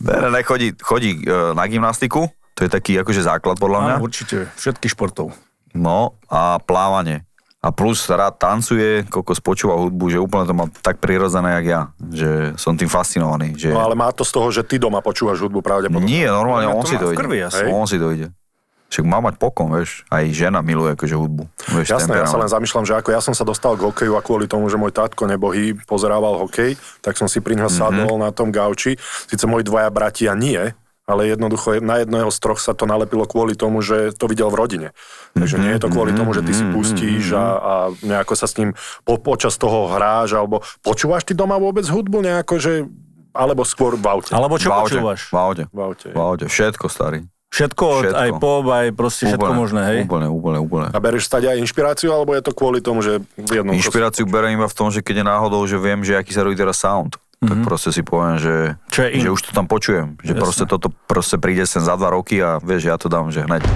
ne? Ne, chodí, chodí e, na gymnastiku, to je taký akože základ podľa mňa. Áno, určite. Všetkých športov. No a plávanie. A plus rád tancuje, koľko spočúva hudbu, že úplne to má tak prirodzené, jak ja. Že som tým fascinovaný. Že... No ale má to z toho, že ty doma počúvaš hudbu pravdepodobne. Nie, normálne, on to si to ide. On si to ide. Však má mať pokon, vieš. Aj žena miluje akože hudbu. Vieš, Jasné, ja sa len zamýšľam, že ako ja som sa dostal k hokeju a kvôli tomu, že môj tátko nebohý pozerával hokej, tak som si pri Mhm. ňo sadol na tom gauči. Sice moji dvaja bratia nie, ale jednoducho na jedného z troch sa to nalepilo kvôli tomu, že to videl v rodine. Takže nie je to kvôli tomu, že ty Mhm. si pustíš a, a nejako sa s ním po, počas toho hráš, alebo počúvaš ty doma vôbec hudbu nejako, že alebo skôr v aute. Alebo čo V aute, počúvaš? V aute. V aute. V aute. Všetko, starý. Všetko, všetko. Všetko. aj pop, aj proste všetko Úplne, možné, hej? Úplne, úplne, úplne. A bereš stať aj inšpiráciu, alebo je to kvôli tomu, že jednou Inšpiráciu berem iba v tom, že keď je náhodou, že viem, že aký sa robí teraz sound. Tak proste si poviem, že, Mhm. Že už to tam počujem. Že proste toto proste príde sem za dva roky a vieš, ja to dám, že hneď.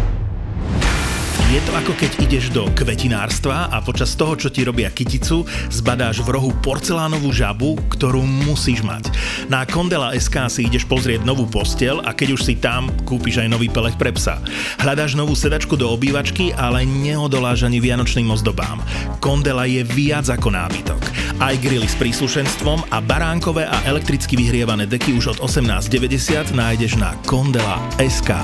Je to ako keď ideš do kvetinárstva a počas toho, čo ti robia kyticu, zbadáš v rohu porcelánovú žabu, ktorú musíš mať. Na Kondela SK si ideš pozrieť novú postel a keď už si tam, kúpiš aj nový pelech pre psa. Hľadáš novú sedačku do obývačky, ale neodoláš ani vianočným ozdobám. Kondela je viac ako nábytok. Aj grily s príslušenstvom a baránkové a elektricky vyhrievané deky už od 18,90 nájdeš na Kondela SK.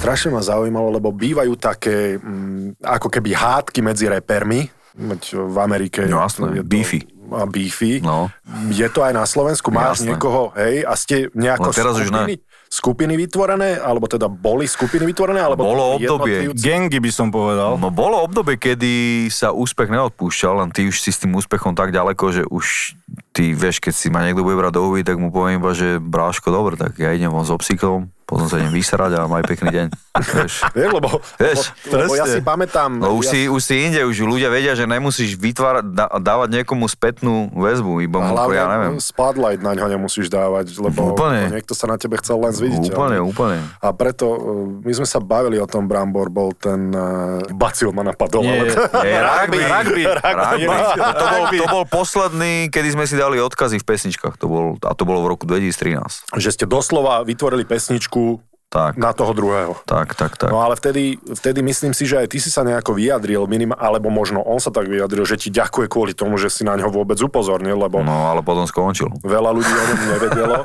Strašne ma zaujímalo, lebo bývajú také mm, ako keby hádky medzi repermi. V Amerike... No jasné, je to- beefy. A beefy. No. Je to aj na Slovensku? Máš Jasné. niekoho, hej, a ste nejako No teraz už skupiny, skupiny vytvorené, alebo teda boli skupiny vytvorené, alebo Bolo obdobie. Gengy by som povedal. No bolo obdobie, kedy sa úspech neodpúšťal, len ty už si s tým úspechom tak ďaleko, že už ty vieš, keď si ma niekto bude brať do huby, tak mu poviem iba, že bráško, dobre, tak ja idem von s obsikom, potom sa idem vysrať a maj pekný deň. Vieš. Vieš, lebo, Vieš, lebo, lebo ja si pamätám... No už ja, si, už si inde, už ľudia vedia, že nemusíš vytvárať, dá, dávať niekomu spätnú väzbu, iba mu, ja neviem. spotlight na ňo nemusíš dávať, lebo Úplne. niekto sa na tebe chcel len zviditeľniť. Úplne, úplne. A preto uh, my sme sa bavili o tom, Brambor bol ten... Uh, Bacil ma napadol. Nie, ale- Je rugby. Rugby. Rugby. To bol, to bol posledný, kedy sme si dali odkazy v pesničkách. To bol, a to bolo v roku 2013. že ste doslova vytvorili pesničku Tak, na toho druhého. tak, tak, tak. No ale vtedy, vtedy myslím si, že aj ty si sa nejako vyjadril, minima, alebo možno on sa tak vyjadril, že ti ďakuje kvôli tomu, že si na ňo vôbec upozornil, lebo No, ale potom skončil. veľa ľudí o ňom nevedelo.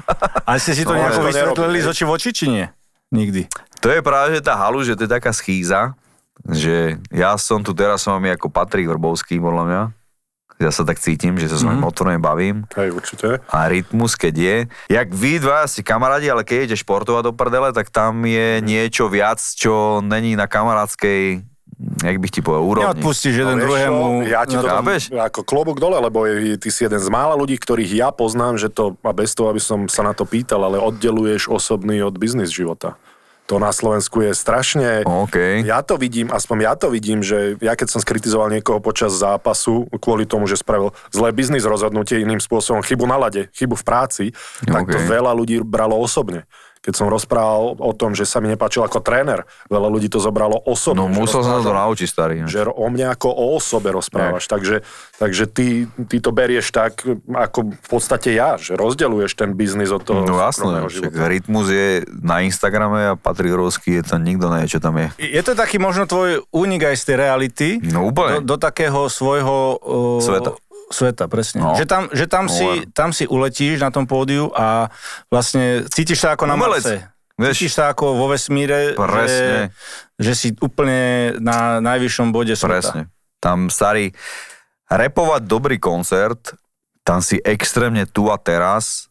A ste si to No, nejako vysvetlili z oči v oči, či nie? Nikdy. To je práve že tá halu, že to je taká schýza, že ja som tu teraz s vami ako Patrik Vrbovský, podľa mňa. Ja sa tak cítim, že sa s vami Mhm. motorne bavím. Hej, určite. A rytmus, keď je. Jak vy dva ste kamarádi, ale keď idete športovať do prdele, tak tam je Mhm. niečo viac, čo není na kamarádskej, jak bych ti povedal, úrovni. Neodpustíš jeden No, druhému. Ja ti na to ako klobúk dole, lebo je, ty si jeden z mála ľudí, ktorých ja poznám, že to, a bez toho, aby som sa na to pýtal, ale oddeluješ osobný od biznis života. To na Slovensku je strašne... OK. Ja to vidím, aspoň ja to vidím, že ja keď som skritizoval niekoho počas zápasu kvôli tomu, že spravil zlé biznis rozhodnutie iným spôsobom, chybu na lade, chybu v práci, tak to veľa ľudí bralo osobne. Keď som rozprával o tom, že sa mi nepáčil ako tréner, veľa ľudí to zobralo osobne. No musel som sa to naučiť, starý. že o mne ako o osobe rozprávaš. Takže, takže ty, ty to berieš tak, ako v podstate ja, že rozdeľuješ ten biznis od toho No jasné, však rytmus je na Instagrame a Patrik Rovský je to nikto nevie, čo tam je. Je to taký možno tvoj únik aj z tej reality. No úplne. Do, do takého svojho... Uh, Sveta. Sveta, presne. No. Že tam, že tam, si, Hovorím. tam si uletíš na tom pódiu a vlastne cítiš sa ako na Umelec. Marse. Vieš. Cítiš sa ako vo vesmíre, Presne. Že, že si úplne na najvyššom bode sveta. Presne. Tam starý, repovať dobrý koncert, tam si extrémne tu a teraz,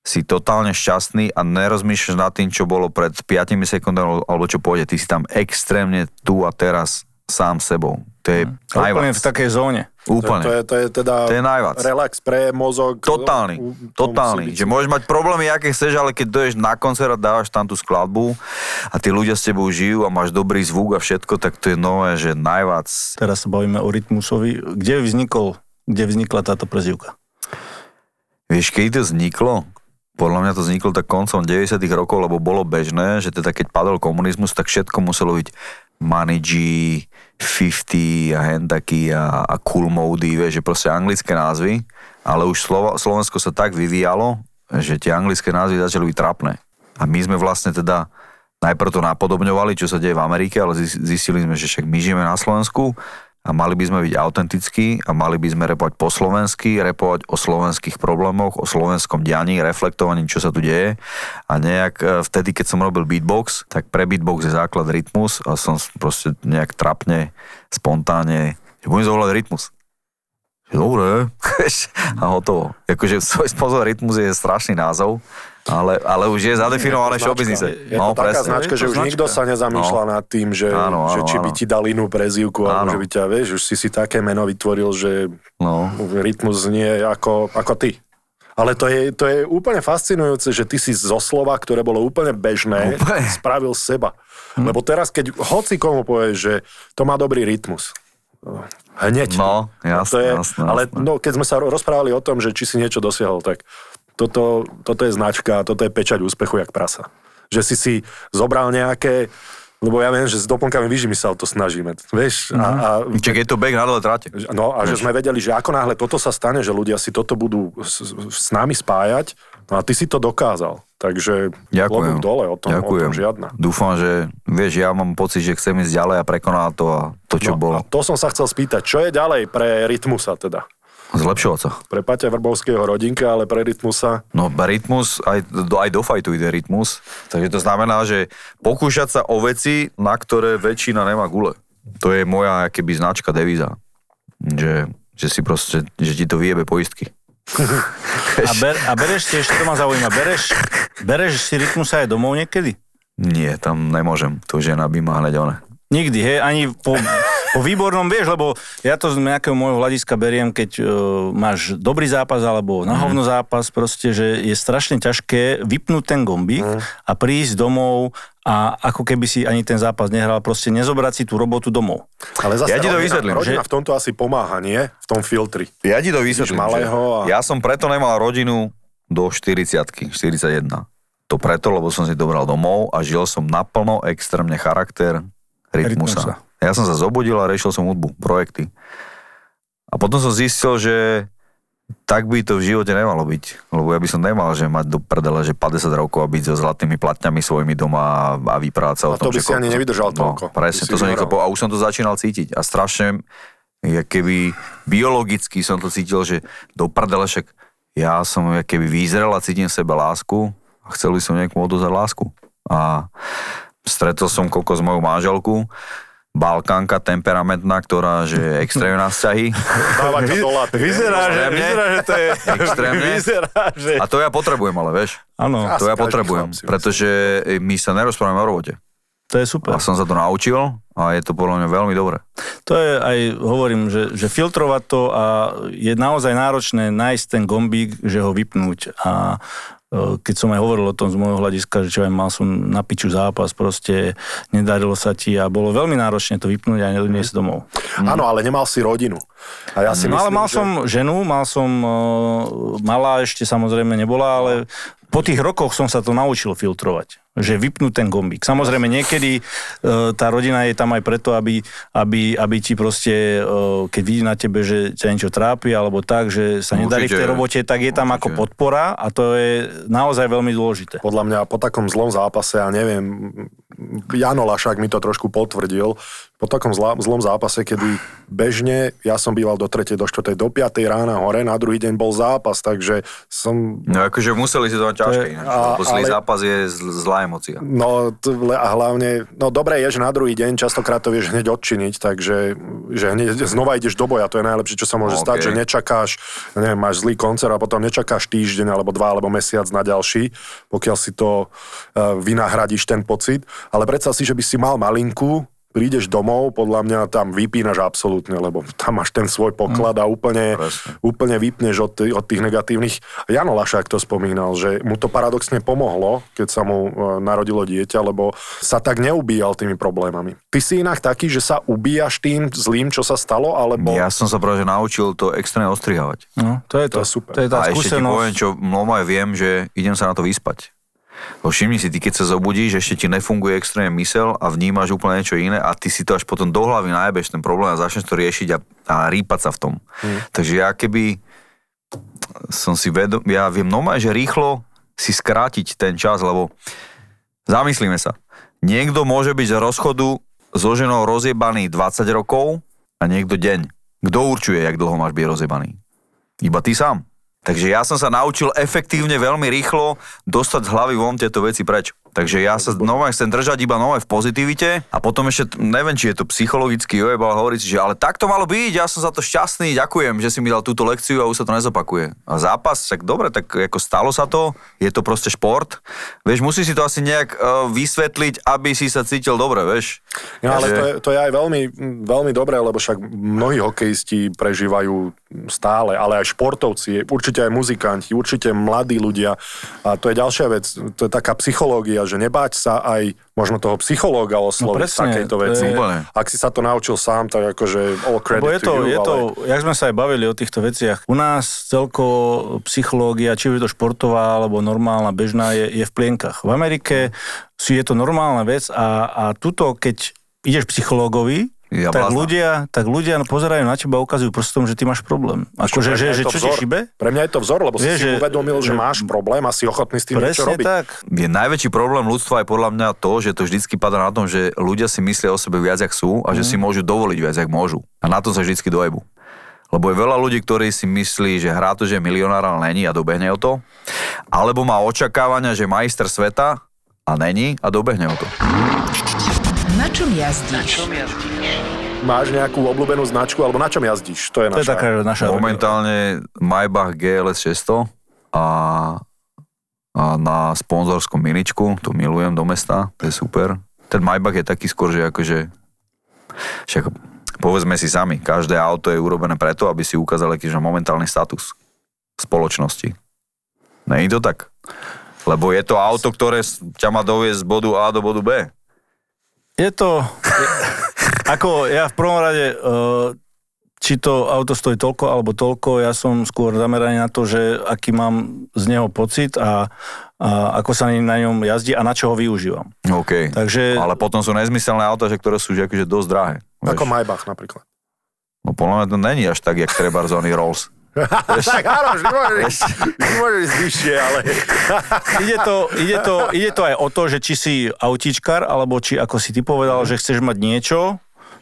si totálne šťastný a nerozmýšľaš nad tým, čo bolo pred 5 sekundami alebo čo pôjde. Ty si tam extrémne tu a teraz sám sebou. To je A Úplne v takej zóne. Úplne. To je, to je teda To je najviac. relax pre mozog. Totálny, To- to totálny. Že môžeš mať problémy, aké chceš, ale keď doješ na koncert a dávaš tam tú skladbu a tí ľudia s tebou žijú a máš dobrý zvuk a všetko, tak to je nové, že najviac. Teraz sa bavíme o Rytmusovi. Kde vznikol, kde vznikla táto prezivka? Vieš, keď to vzniklo? Podľa mňa to vzniklo tak koncom 90 rokov, lebo bolo bežné, že teda keď padol komunizmus, tak všetko muselo byť Money G, 50 a hen taký a, a Cool Mody, vieš, že proste anglické názvy, ale už Slovo, Slovensko sa tak vyvíjalo, že tie anglické názvy začali byť trapné. A my sme vlastne teda najprv to napodobňovali, čo sa deje v Amerike, ale zis- zistili sme, že však my žijeme na Slovensku a mali by sme byť autentickí a mali by sme repovať po slovensky, repovať o slovenských problémoch, o slovenskom dianí, reflektovaní, čo sa tu deje. A nejak e, vtedy, keď som robil beatbox, tak pre beatbox je základ rytmus a som proste nejak trapne, spontánne, že budem zavolať rytmus. Dobre, a hotovo. Akože svoj spôsob rytmus je strašný názov, ale, ale už je zadefinované v showbiznise. Je to taká značka, Je že to už značka. nikto sa nezamýšľa nad tým, že, Áno, áno, že či by áno. ti dal inú prezývku, alebo Áno. že by ťa, vieš, už si si také meno vytvoril, že No. rytmus znie ako, ako ty. Ale to je, to je úplne fascinujúce, že ty si zo slova, ktoré bolo úplne bežné, Úplne. spravil seba. Lebo teraz, keď hoci komu povieš, že to má dobrý rytmus, hneď. No, A to jasné, je, jasné, Ale jasné. no, keď sme sa ro- rozprávali o tom, že či si niečo dosiahol, tak toto, toto je značka, toto je pečať úspechu jak prasa. Že si si zobral nejaké, lebo ja viem, že s doplnkami výžimy sa o to snažíme, vieš, a, a Čiže je to beh na dole trate. No a že sme vedeli, že ako náhle toto sa stane, že ľudia si toto budú s, s nami spájať, no a ty si to dokázal. Takže Ďakujem. dole, o tom, o Ďakujem. tom žiadna. Dúfam, že vieš, ja mám pocit, že chcem ísť ďalej a prekonať to a to, čo No, bolo. a to som sa chcel spýtať, čo je ďalej pre Rytmusa teda? Zlepšovať sa. Pre Paťa Vrbovského rodinka, ale pre Rytmusa No rytmus, aj do, aj do fajtu ide rytmus. Takže to znamená, že pokúšať sa o veci, na ktoré väčšina nemá gule. To je moja keby značka, devíza. Že, že si proste, že ti to vyjebe poistky. A, ber, a bereš si, ešte to ma zaujíma, bereš, bereš si Rytmusa aj domov niekedy? Nie, tam nemôžem. To žena by ma hneď one. Nikdy, hej, ani po, po výbornom, vieš, lebo ja to z nejakého môjho hľadiska beriem, keď uh, máš dobrý zápas alebo na hovno zápas, proste, že je strašne ťažké vypnúť ten gombík a prísť domov a ako keby si ani ten zápas nehral, proste nezobrať si tú robotu domov. Ale zase Ja ti to rodina, vysvetlím, rodina že- v tomto asi pomáha, nie? V tom filtri. Ja ti to vysvetlím. malého a- Ja som preto nemal rodinu do 40 41. To preto, lebo som si dobral domov a žil som naplno extrémne charakter rytmusa. Rytmusa. Ja som sa zobudil a riešil som hudbu, projekty. A potom som zistil, že tak by to v živote nemalo byť. Lebo ja by som nemal, že mať do prdele, že 50 rokov a byť so zlatými platňami svojimi doma a, a vyprávať sa A o tom, to by že si ani koľko- nevydržal toľko. No, presne, to som povedal. A už som to začínal cítiť. A strašne, ja keby biologicky som to cítil, že do prdele však ja som ja keby vyzrel a cítim v sebe lásku a chcel by som niekomu odozať lásku. A stretol som koľko s mojou manželku, Balkánka temperamentná, ktorá, že je extrémne na vzťahy. Dáva do laty. Vyzerá, že, vyzerá, že to je... Extrémne. Vyzerá, že... A to ja potrebujem, ale vieš, Áno, to ja potrebujem, pretože my sa nerozprávame o robote. to je super. A som sa to naučil a je to podľa mňa veľmi dobré. To je aj, hovorím, že, že filtrovať to a je naozaj náročné nájsť ten gombík, že ho vypnúť a keď som aj hovoril o tom z môjho hľadiska, že čo aj mal som na piču zápas, proste nedarilo sa ti a bolo veľmi náročné to vypnúť a nedoniesť domov. Áno, ale nemal si rodinu. A ja si No myslím, ale mal že... som ženu, mal som, e, malá ešte samozrejme nebola, ale po tých rokoch som sa to naučil filtrovať, že vypnúť ten gombík. Samozrejme niekedy e, tá rodina je tam aj preto, aby, aby, aby ti proste, e, keď vidí na tebe, že ťa niečo trápi alebo tak, že sa nedarí v tej robote, tak je tam ako Určite. podpora a to je naozaj veľmi dôležité. Podľa mňa po takom zlom zápase, ja neviem, Jano Lašák mi to trošku potvrdil, po takom zlá, zlom zápase, kedy bežne, ja som býval do 3. do 4. do 5. rána hore, na druhý deň bol zápas, takže som No akože museli si to mať ťažké, je- ináč, a- lebo zlý ale- zápas je zl- zlá emocia. No a hlavne, no dobré je, že na druhý deň častokrát to vieš hneď odčiniť, takže že hneď znova ideš do boja, to je najlepšie, čo sa môže OK. stať, že nečakáš, neviem, máš zlý koncert a potom nečakáš týždeň alebo dva alebo mesiac na ďalší, pokiaľ si to uh, vynahradíš ten pocit, ale predstav si, že by si mal malinku, prídeš domov, podľa mňa tam vypínaš absolútne, lebo tam máš ten svoj poklad a úplne, Presne. úplne vypneš od, tých- od tých negatívnych. Jano Lašák to spomínal, že mu to paradoxne pomohlo, keď sa mu e, narodilo dieťa, lebo sa tak neubíjal tými problémami. Ty si inak taký, že sa ubíjaš tým zlým, čo sa stalo, alebo... Ja som sa práve že naučil to extrémne ostrihávať. No, to je to. To je super. To je tá a ešte ti skúsenosť. poviem, čo mnoho viem, že idem sa na to vyspať. Bo všimni si, ty keď sa zobudíš, ešte ti nefunguje extrémne mysel a vnímaš úplne niečo iné a ty si to až potom do hlavy najebeš ten problém a začneš to riešiť a, a rýpať sa v tom. Hmm. Takže ja keby som si vedom, ja viem normálne, že rýchlo si skrátiť ten čas, lebo zamyslíme sa. Niekto môže byť z rozchodu so ženou rozjebaný 20 rokov a niekto deň. Kto určuje, jak dlho máš byť rozjebaný? Iba ty sám. Takže ja som sa naučil efektívne veľmi rýchlo dostať z hlavy von tieto veci preč. Takže ja sa normálne chcem držať iba nové v pozitivite a potom ešte, neviem, či je to psychologický ojeb, ale hovoriť si, že ale tak to malo byť, ja som za to šťastný, ďakujem, že si mi dal túto lekciu a už sa to nezopakuje. A zápas, tak dobre, tak ako stalo sa to, je to proste šport. Vieš, musí si to asi nejak uh, vysvetliť, aby si sa cítil dobre, vieš. No, ale Že- to je, to je aj veľmi, veľmi dobré, lebo však mnohí hokejisti prežívajú stále, ale aj športovci, určite aj muzikanti, určite mladí ľudia. A to je ďalšia vec, to je taká psychológia, že nebáť sa aj možno toho psychológa osloviť No presne, takejto to veci. je-. Ak si sa to naučil sám, tak akože all credit Lebo je to, to you, je to, ale... jak sme sa aj bavili o týchto veciach, u nás celkovo psychológia, či už je to športová alebo normálna, bežná, je, je v plienkach. V Amerike si je to normálna vec a, a tuto, keď ideš psychológovi, Ja tak blázna. ľudia, tak ľudia pozerajú na teba a ukazujú prstom, že ty máš problém. Akože, Pre že, mňa je že to čo ti vzor. šibe? Pre mňa je to vzor, lebo Vieš, si si že- uvedomil, že, že- máš problém a si ochotný s tým niečo robiť. tak. je najväčší problém ľudstva je podľa mňa to, že to vždycky padá na tom, že ľudia si myslia o sebe viac, jak sú a že si môžu dovoliť viac, jak môžu. A na tom sa vždycky dojebu. Lebo je veľa ľudí, ktorí si myslí, že hrá to, že je milionár, ale není a dobehne o to. Alebo má očakávania, že majster sveta a není a dobehne o to. Na čom jazdíš? Máš nejakú obľúbenú značku, alebo na čom jazdíš? To je To je naša... taká naša... Momentálne Maybach GLS 600 a, a na sponzorskom miničku, to milujem do mesta, to je super. Ten Maybach je taký skôr, že akože však povedzme si sami, každé auto je urobené preto, aby si ukázal aký že momentálny status spoločnosti. Není to tak? Lebo je to auto, ktoré ťa má doviesť z bodu A do bodu B. Je to... Je, ako ja v prvom rade, uh, či to auto stojí toľko alebo toľko, ja som skôr zameraný na to, že aký mám z neho pocit a, a ako sa na ňom jazdí a na čo ho využívam. OK. Takže Ale potom sú nezmyselné auta, že ktoré sú že akože dosť drahé. Ako vieš. Maybach napríklad. No podľa mňa to není až tak, jak treba zóny Rolls. Tak áno, vždy môžeš, vždy môžeš ísť vyššie, ale... ide to, ide, to, ide to aj o to, že či si autíčkar, alebo či ako si ty povedal, že chceš mať niečo,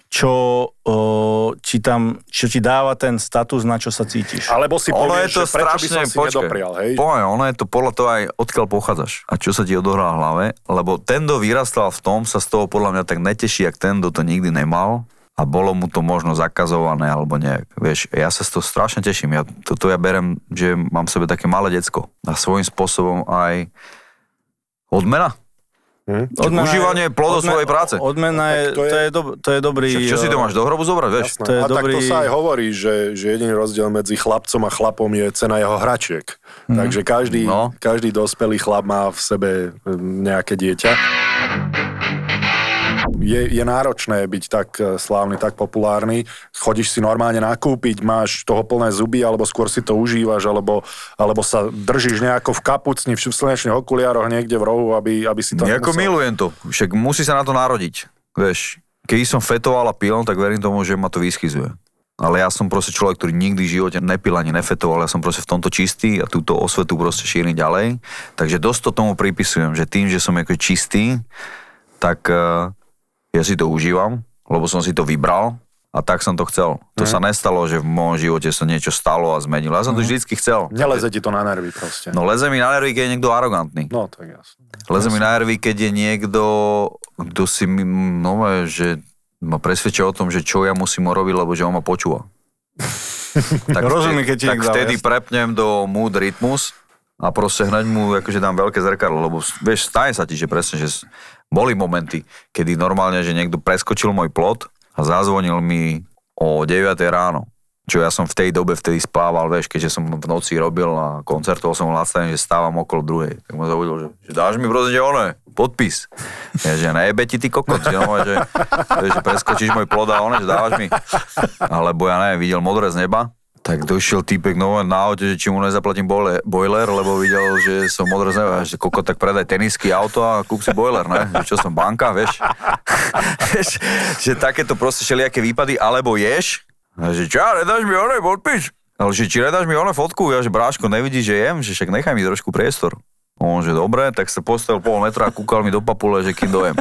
čo, o, či tam, čo ti dáva ten status, na čo sa cítiš. Alebo si Ono povieš, je to že prečo by strašne, som si počkaj, nedoprial, hej? poviem, ono je to podľa toho aj odkiaľ pochádzaš a čo sa ti odohrá v hlave, lebo ten, kto vyrastal v tom, sa z toho podľa mňa tak neteší, jak ten, kto to nikdy nemal a bolo mu to možno zakazované alebo nejak. Vieš, ja sa z toho strašne teším. Ja, toto ja berem, že mám v sebe také malé decko a svojím spôsobom aj odmena. Hm? Odmena, užívanie plodov svojej práce. Odmena je, to to, je- je, dob, to je dobrý... Však čo si to o, máš do hrobu zobrať, vieš? Jasné. To je a tak to dobrý- sa aj hovorí, že, že jediný rozdiel medzi chlapcom a chlapom je cena jeho hračiek. Takže každý, No. každý dospelý chlap má v sebe mm, nejaké dieťa. Je, je náročné byť tak eh, slávny, tak populárny. Chodíš si normálne nakúpiť, máš toho plné zuby, alebo skôr si to užívaš, alebo, alebo sa držíš nejako v kapucni, v slnečných okuliároch niekde v rohu, aby, aby si to Nejako nemusel. milujem to. Však musí sa na to narodiť. Vieš, keď som fetoval a pil, tak verím tomu, že ma to vyschizuje. Ale ja som proste človek, ktorý nikdy v živote nepil ani nefetoval, ja som proste v tomto čistý a túto osvetu proste šírim ďalej. Takže dosť to tomu pripisujem, že tým, že som ako čistý, tak uh, ja si to užívam, lebo som si to vybral a tak som to chcel. To sa nestalo, že v môjom živote sa niečo stalo a zmenilo. Ja som to vždycky chcel. Neleze ti to na nervy proste. No leze mi na nervy, keď je niekto arogantný. No, tak jasne. Leze mi na nervy, keď je niekto, kto si mi, no, že ma presvedčia o tom, že čo ja musím robiť, lebo že on ma počúva. tak Rozumiem, keď ti tak vtedy jasne. prepnem do mood rytmus a proste hneď mu akože dám veľké zrkadlo, lebo vieš, stane sa ti, že presne, že boli momenty, kedy normálne, že niekto preskočil môj plot a zazvonil mi o 9 ráno. Čo ja som v tej dobe vtedy spával, vieš, keďže som v noci robil a koncertoval som nastavený, že stávam okolo druhej. Tak ma zavodil, že, že dáš mi proste, že ono, podpis. Ja, že nejebe ti ty kokot, že, no, že, že preskočíš môj plod a ono, že dávaš mi. Alebo ja neviem, videl modré z neba, tak došiel týpek no, na aute, že či mu nezaplatím boiler, boiler, lebo videl, že som neba, že koko, tak predaj tenisky, auto a kúp si boiler, ne? Čo som, banka, vieš? vieš, že takéto proste všelijaké výpady, alebo ješ, že čo, nedáš mi oné podpis? Ale že či nedáš mi oné fotku? Ja, že bráško, nevidíš, že jem, že však nechaj mi trošku priestor. On, že dobre, tak sa postavil pol metra a kúkal mi do papule, že kým dojem.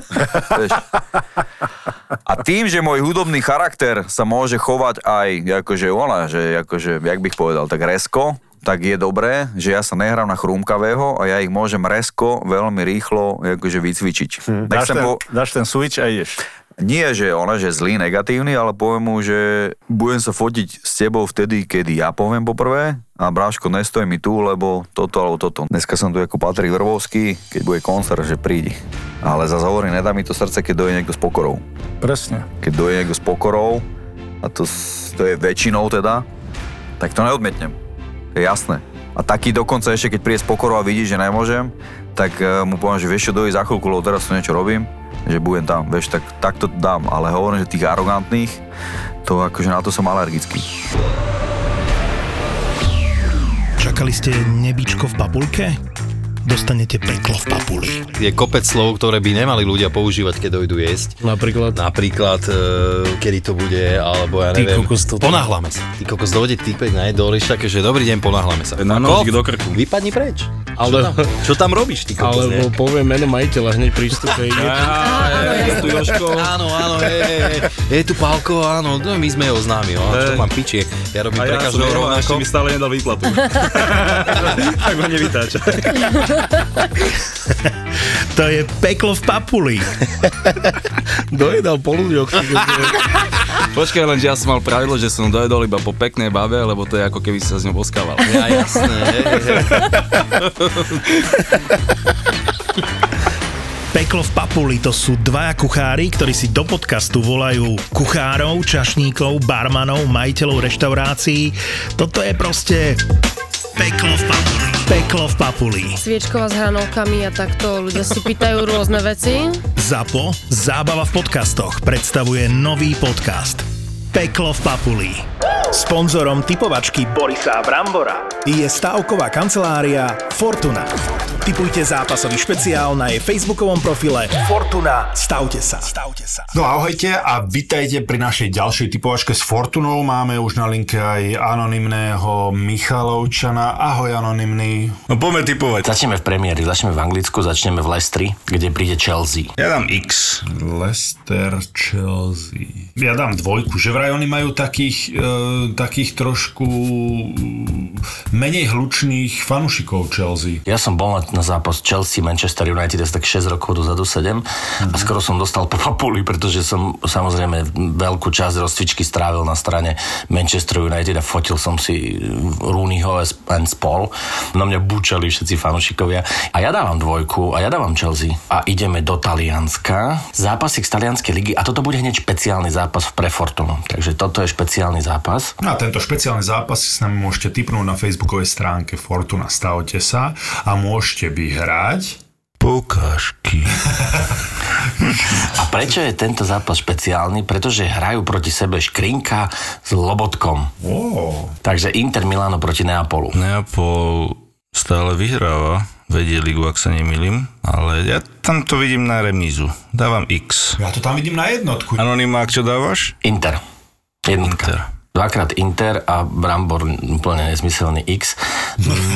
A tým, že môj hudobný charakter sa môže chovať aj, akože ona, že akože, jak bych povedal, tak resko, tak je dobré, že ja sa nehrám na chrúmkavého a ja ich môžem resko veľmi rýchlo akože vycvičiť. Hm, Dáš ten, dáš ten switch a ideš. Nie, že ona, že zlý, negatívny, ale poviem mu, že budem sa fotiť s tebou vtedy, kedy ja poviem poprvé a Bráško, nestoj mi tu, lebo toto alebo toto. Dneska som tu ako Patrik Vrbovský, keď bude koncert, že prídi. Ale za hovorím, nedá mi to srdce, keď doje niekto s pokorou. Presne. Keď doje niekto s pokorou, a to, to je väčšinou teda, tak to neodmietnem. To je jasné. A taký dokonca ešte, keď príde s pokorou a vidí, že nemôžem, tak eh, mu poviem, že vieš čo, dojde za chvíľku, lebo teraz tu niečo robím, že budem tam, vieš, tak, tak to dám, ale hovorím, že tých arogantných, to akože na to som alergický. Čakali ste nebičko v papulke? Dostanete peklo v papuli. Je kopec slov, ktoré by nemali ľudia používať, keď dojdu jesť. Napríklad. Napríklad, e, kedy to bude, alebo ja Ty neviem. kokos, to- Ponáhľame sa. Ty kokos, dojde typek na jedoliš také, že dobrý deň, ponáhľame sa. Na nožík do krku. Vypadni preč. Ale- Čo tam, čo tam robíš, ty kokos, Alebo ne? povie meno majiteľa hneď pri vstupe. Tu. Áno, áno, je, je, je, je tu Pálko, áno, no, my sme ho známi, oh, čo mám piči, ja robím pre každého rovnako. stále nedal výplatu. tak ma nevytáča. To je peklo v papuli. Dojedal po ľuďoch. ty kokos. Počkaj, len že ja som mal pravidlo, že som dojedol iba po peknej babe, lebo to je ako keby sa s ňou boskával. Ja, jasné, hej, hej, hej. Peklo v papuli to sú dvaja kuchári, ktorí si do podcastu volajú kuchárov, čašníkov, barmanov, majiteľov reštaurácií. Toto je proste peklo v papuli. Peklo v papuli. Sviečková s hranolkami a takto ľudia si pýtajú rôzne veci. ZAPO, zábava v podcastoch, predstavuje nový podcast. Peklo v papuli. Sponzorom typovačky Borisa Brambora je stavková kancelária Fortuna. Typujte zápasový špeciál na jej facebookovom profile Fortuna. Stavte sa. Stavte sa. No ahojte a vitajte pri našej ďalšej typovačke s Fortunou. Máme už na linke aj anonymného Michalovčana. Ahoj anonymný. No poďme typovať. Začneme v premiéri, začneme v Anglicku, začneme v Leicestri, kde príde Chelsea. Ja dám X. Leicester, Chelsea. Ja dám dvojku, že vraj oni majú takých, e, takých trošku menej hlučných fanúšikov Chelsea. Ja som bol na, na zápas Chelsea, Manchester United asi tak 6 rokov dozadu, 7 a skoro som dostal po papuli, pretože som samozrejme veľkú časť rozcvičky strávil na strane Manchester United a fotil som si Rooneyho and spol. Na mňa búčali všetci fanúšikovia. A ja dávam dvojku a ja dávam Chelsea. A ideme do Talianska. Zápasik z Talianskej ligy a toto bude hneď špeciálny zápas v Prefortunu. Takže toto je špeciálny zápas. No a tento špeciálny zápas si s nami môžete typnúť na facebookovej stránke Fortuna Stavte sa a môžete vyhrať Poukážky. A prečo je tento zápas špeciálny? Pretože hrajú proti sebe Škrinka s Lobotkom. Oh. Takže Inter Milano proti Neapolu. Neapol stále vyhráva, vedie ligu, ak sa nemýlim, ale ja tam to vidím na remízu. Dávam X. Ja to tam vidím na jednotku. Anonymák, čo dávaš? Inter. Jednotka. Inter. Dvakrát Inter a Brambor úplne nesmyselný X.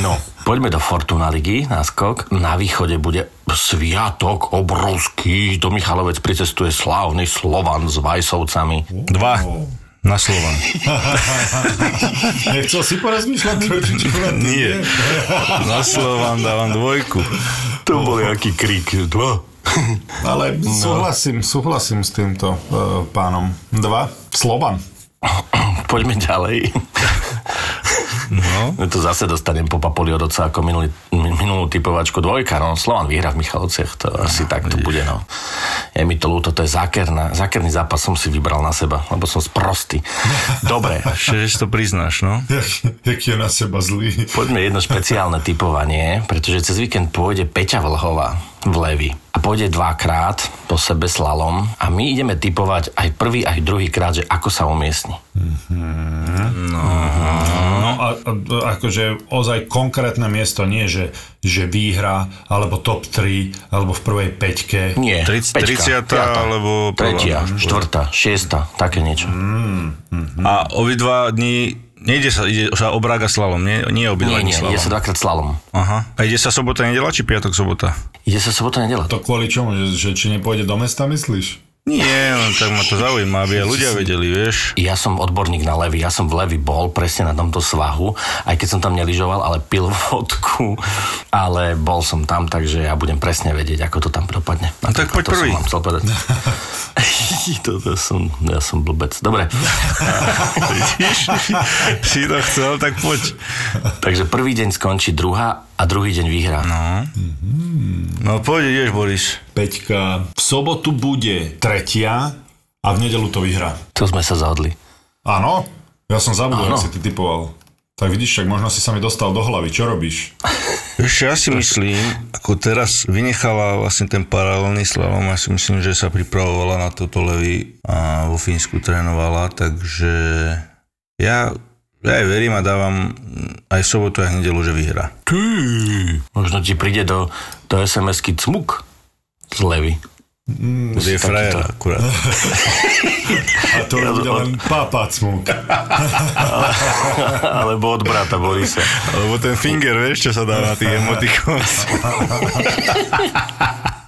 No, poďme do Fortuna ligy, náskok. Na východe bude sviatok obrovský. Do Michalovec pricestuje slávny Slovan s Vajsovcami. Dva. Na Slovan. Nechcel si porozmýšľať trošičku Nie. Na Slovan dávam dvojku. To bol jaký krík. Dva. Ale súhlasím, súhlasím s týmto uh, pánom. Dva. Slovan. Poďme ďalej. No. To zase dostanem po papoli od oca ako minulý, min- minulú typovačku dvojka. No, Slovan vyhra v Michalovciach, to asi tak to bude. No. Je mi to ľúto, to je zákerná, zákerný zápas som si vybral na seba, lebo som sprostý. Dobre, si to priznáš, no? Jak je na seba zlý. poďme jedno špeciálne typovanie, pretože cez víkend pôjde Peťa Vlhová v Levi. A pôjde dvakrát po sebe slalom a my ideme typovať aj prvý, aj druhý krát, že ako sa umiestni. No a, a, a akože ozaj konkrétne miesto, nie že, že výhra, alebo top 3, alebo v prvej peťke. Nie, Tric- peťka, 30. piata, alebo prvá. tretia, štvrtá, šiesta, také niečo. A obidva dní nejde sa, ide sa o Braga slalom, nie, nie obidva Nie, nie, slalom. ide sa dvakrát slalom. Aha. A ide sa sobota, nedela, či piatok, sobota? Ide sa sobota, nedela. To kvôli čomu? Že, že či nepôjde do mesta, myslíš? Nie, len tak ma to zaujíma, aby aj ľudia vedeli, vieš. Ja som odborník na levy, ja som v levi bol presne na tomto svahu, aj keď som tam neližoval, ale pil vodku, ale bol som tam, takže ja budem presne vedieť, ako to tam dopadne. No tak poď prvý. Som chcel povedať. Toto som, ja som blbec. Dobre. Vidíš? si to chcel, tak poď. Takže prvý deň skončí druhá a druhý deň vyhrá. No. No poď, ideš, Boris. Peťka. V sobotu bude tretia a v nedelu to vyhrá. To sme sa zahodli. Áno? Ja som zabudol, jak si ty typoval. Tak vidíš, však možno si sa mi dostal do hlavy. Čo robíš? Vieš, ja si myslím, ako teraz vynechala vlastne ten paralelný slalom, ja si myslím, že sa pripravovala na toto levy a vo Fínsku trénovala, takže ja, ja aj verím a dávam aj v sobotu, aj v nedelu, že vyhrá. Ty. Možno ti príde do, do SMS-ky cmuk z levy. Mm, je frajer akurát. A to bude len pápacmuk. Alebo od brata Borisa. Lebo ten finger, vieš, čo sa dá na tých emotikons.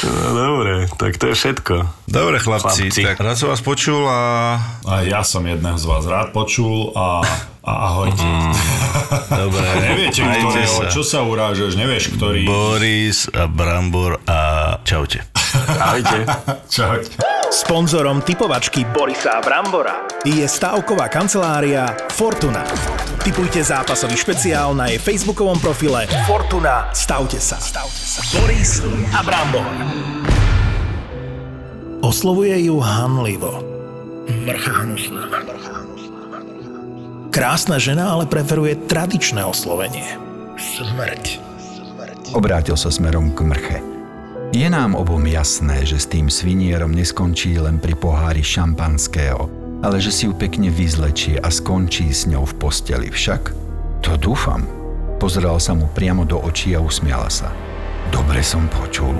No dobre, tak to je všetko. Dobre, chlapci, Chlapci. tak rád som vás počul a... A ja som jedného z vás rád počul a, a ahojte. Dobre, Neviete, ktorého, sa. čo sa urážaš, nevieš, ktorý... Boris a Brambor a čaute. Ahojte. Čaute. Sponzorom typovačky Borisa Brambora je stavková kancelária Fortuna. Typujte zápasový špeciál na jej facebookovom profile Fortuna. Stavte sa. Boris a Brambor. Oslovuje ju hanlivo. Krásna žena ale preferuje tradičné oslovenie. Smrť. Obrátil sa smerom k mrche. Je nám obom jasné, že s tým svinierom neskončí len pri pohári šampanského, ale že si ju pekne vyzlečie a skončí s ňou v posteli však. To dúfam. Pozrela sa mu priamo do očí a usmiala sa. Dobre som počul.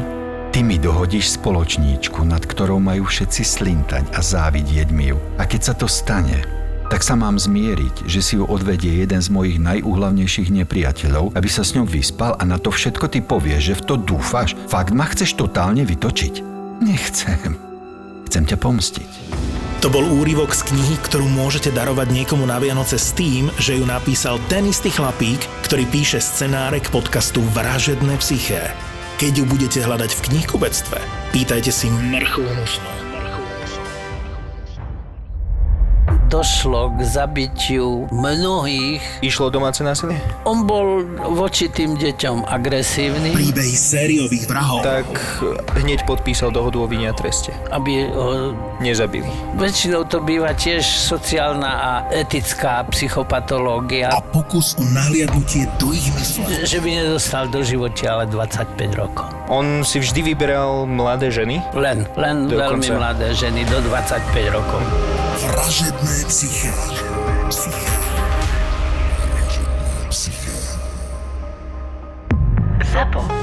Ty mi dohodíš spoločníčku, nad ktorou majú všetci slintať a závidieť mi ju. A keď sa to stane, tak sa mám zmieriť, že si ju odvedie jeden z mojich najúhlavnejších nepriateľov, aby sa s ňou vyspal a na to všetko ty povieš, že v to dúfaš. Fakt ma chceš totálne vytočiť? Nechcem. Chcem ťa pomstiť. To bol úryvok z knihy, ktorú môžete darovať niekomu na Vianoce s tým, že ju napísal ten istý chlapík, ktorý píše scenáre k podcastu Vražedné psyché. Keď ju budete hľadať v knihkubectve, pýtajte si Mrchu hnusnú. Došlo k zabitiu mnohých. Išlo o domáce násilie? On bol voči tým deťom agresívny. Príbehy sériových vrahov. Tak hneď podpísal dohodu o vine a treste. Aby ho nezabili. Väčšinou to býva tiež sociálna a etická psychopatológia. A pokus o nahliadnutie do ich mysle. Že by nedostal do života ale 25 rokov. On si vždy vyberal mladé ženy? Len, len Dokonca. veľmi mladé ženy do 25 rokov. Vražedné psyché. psyché. ZAPO.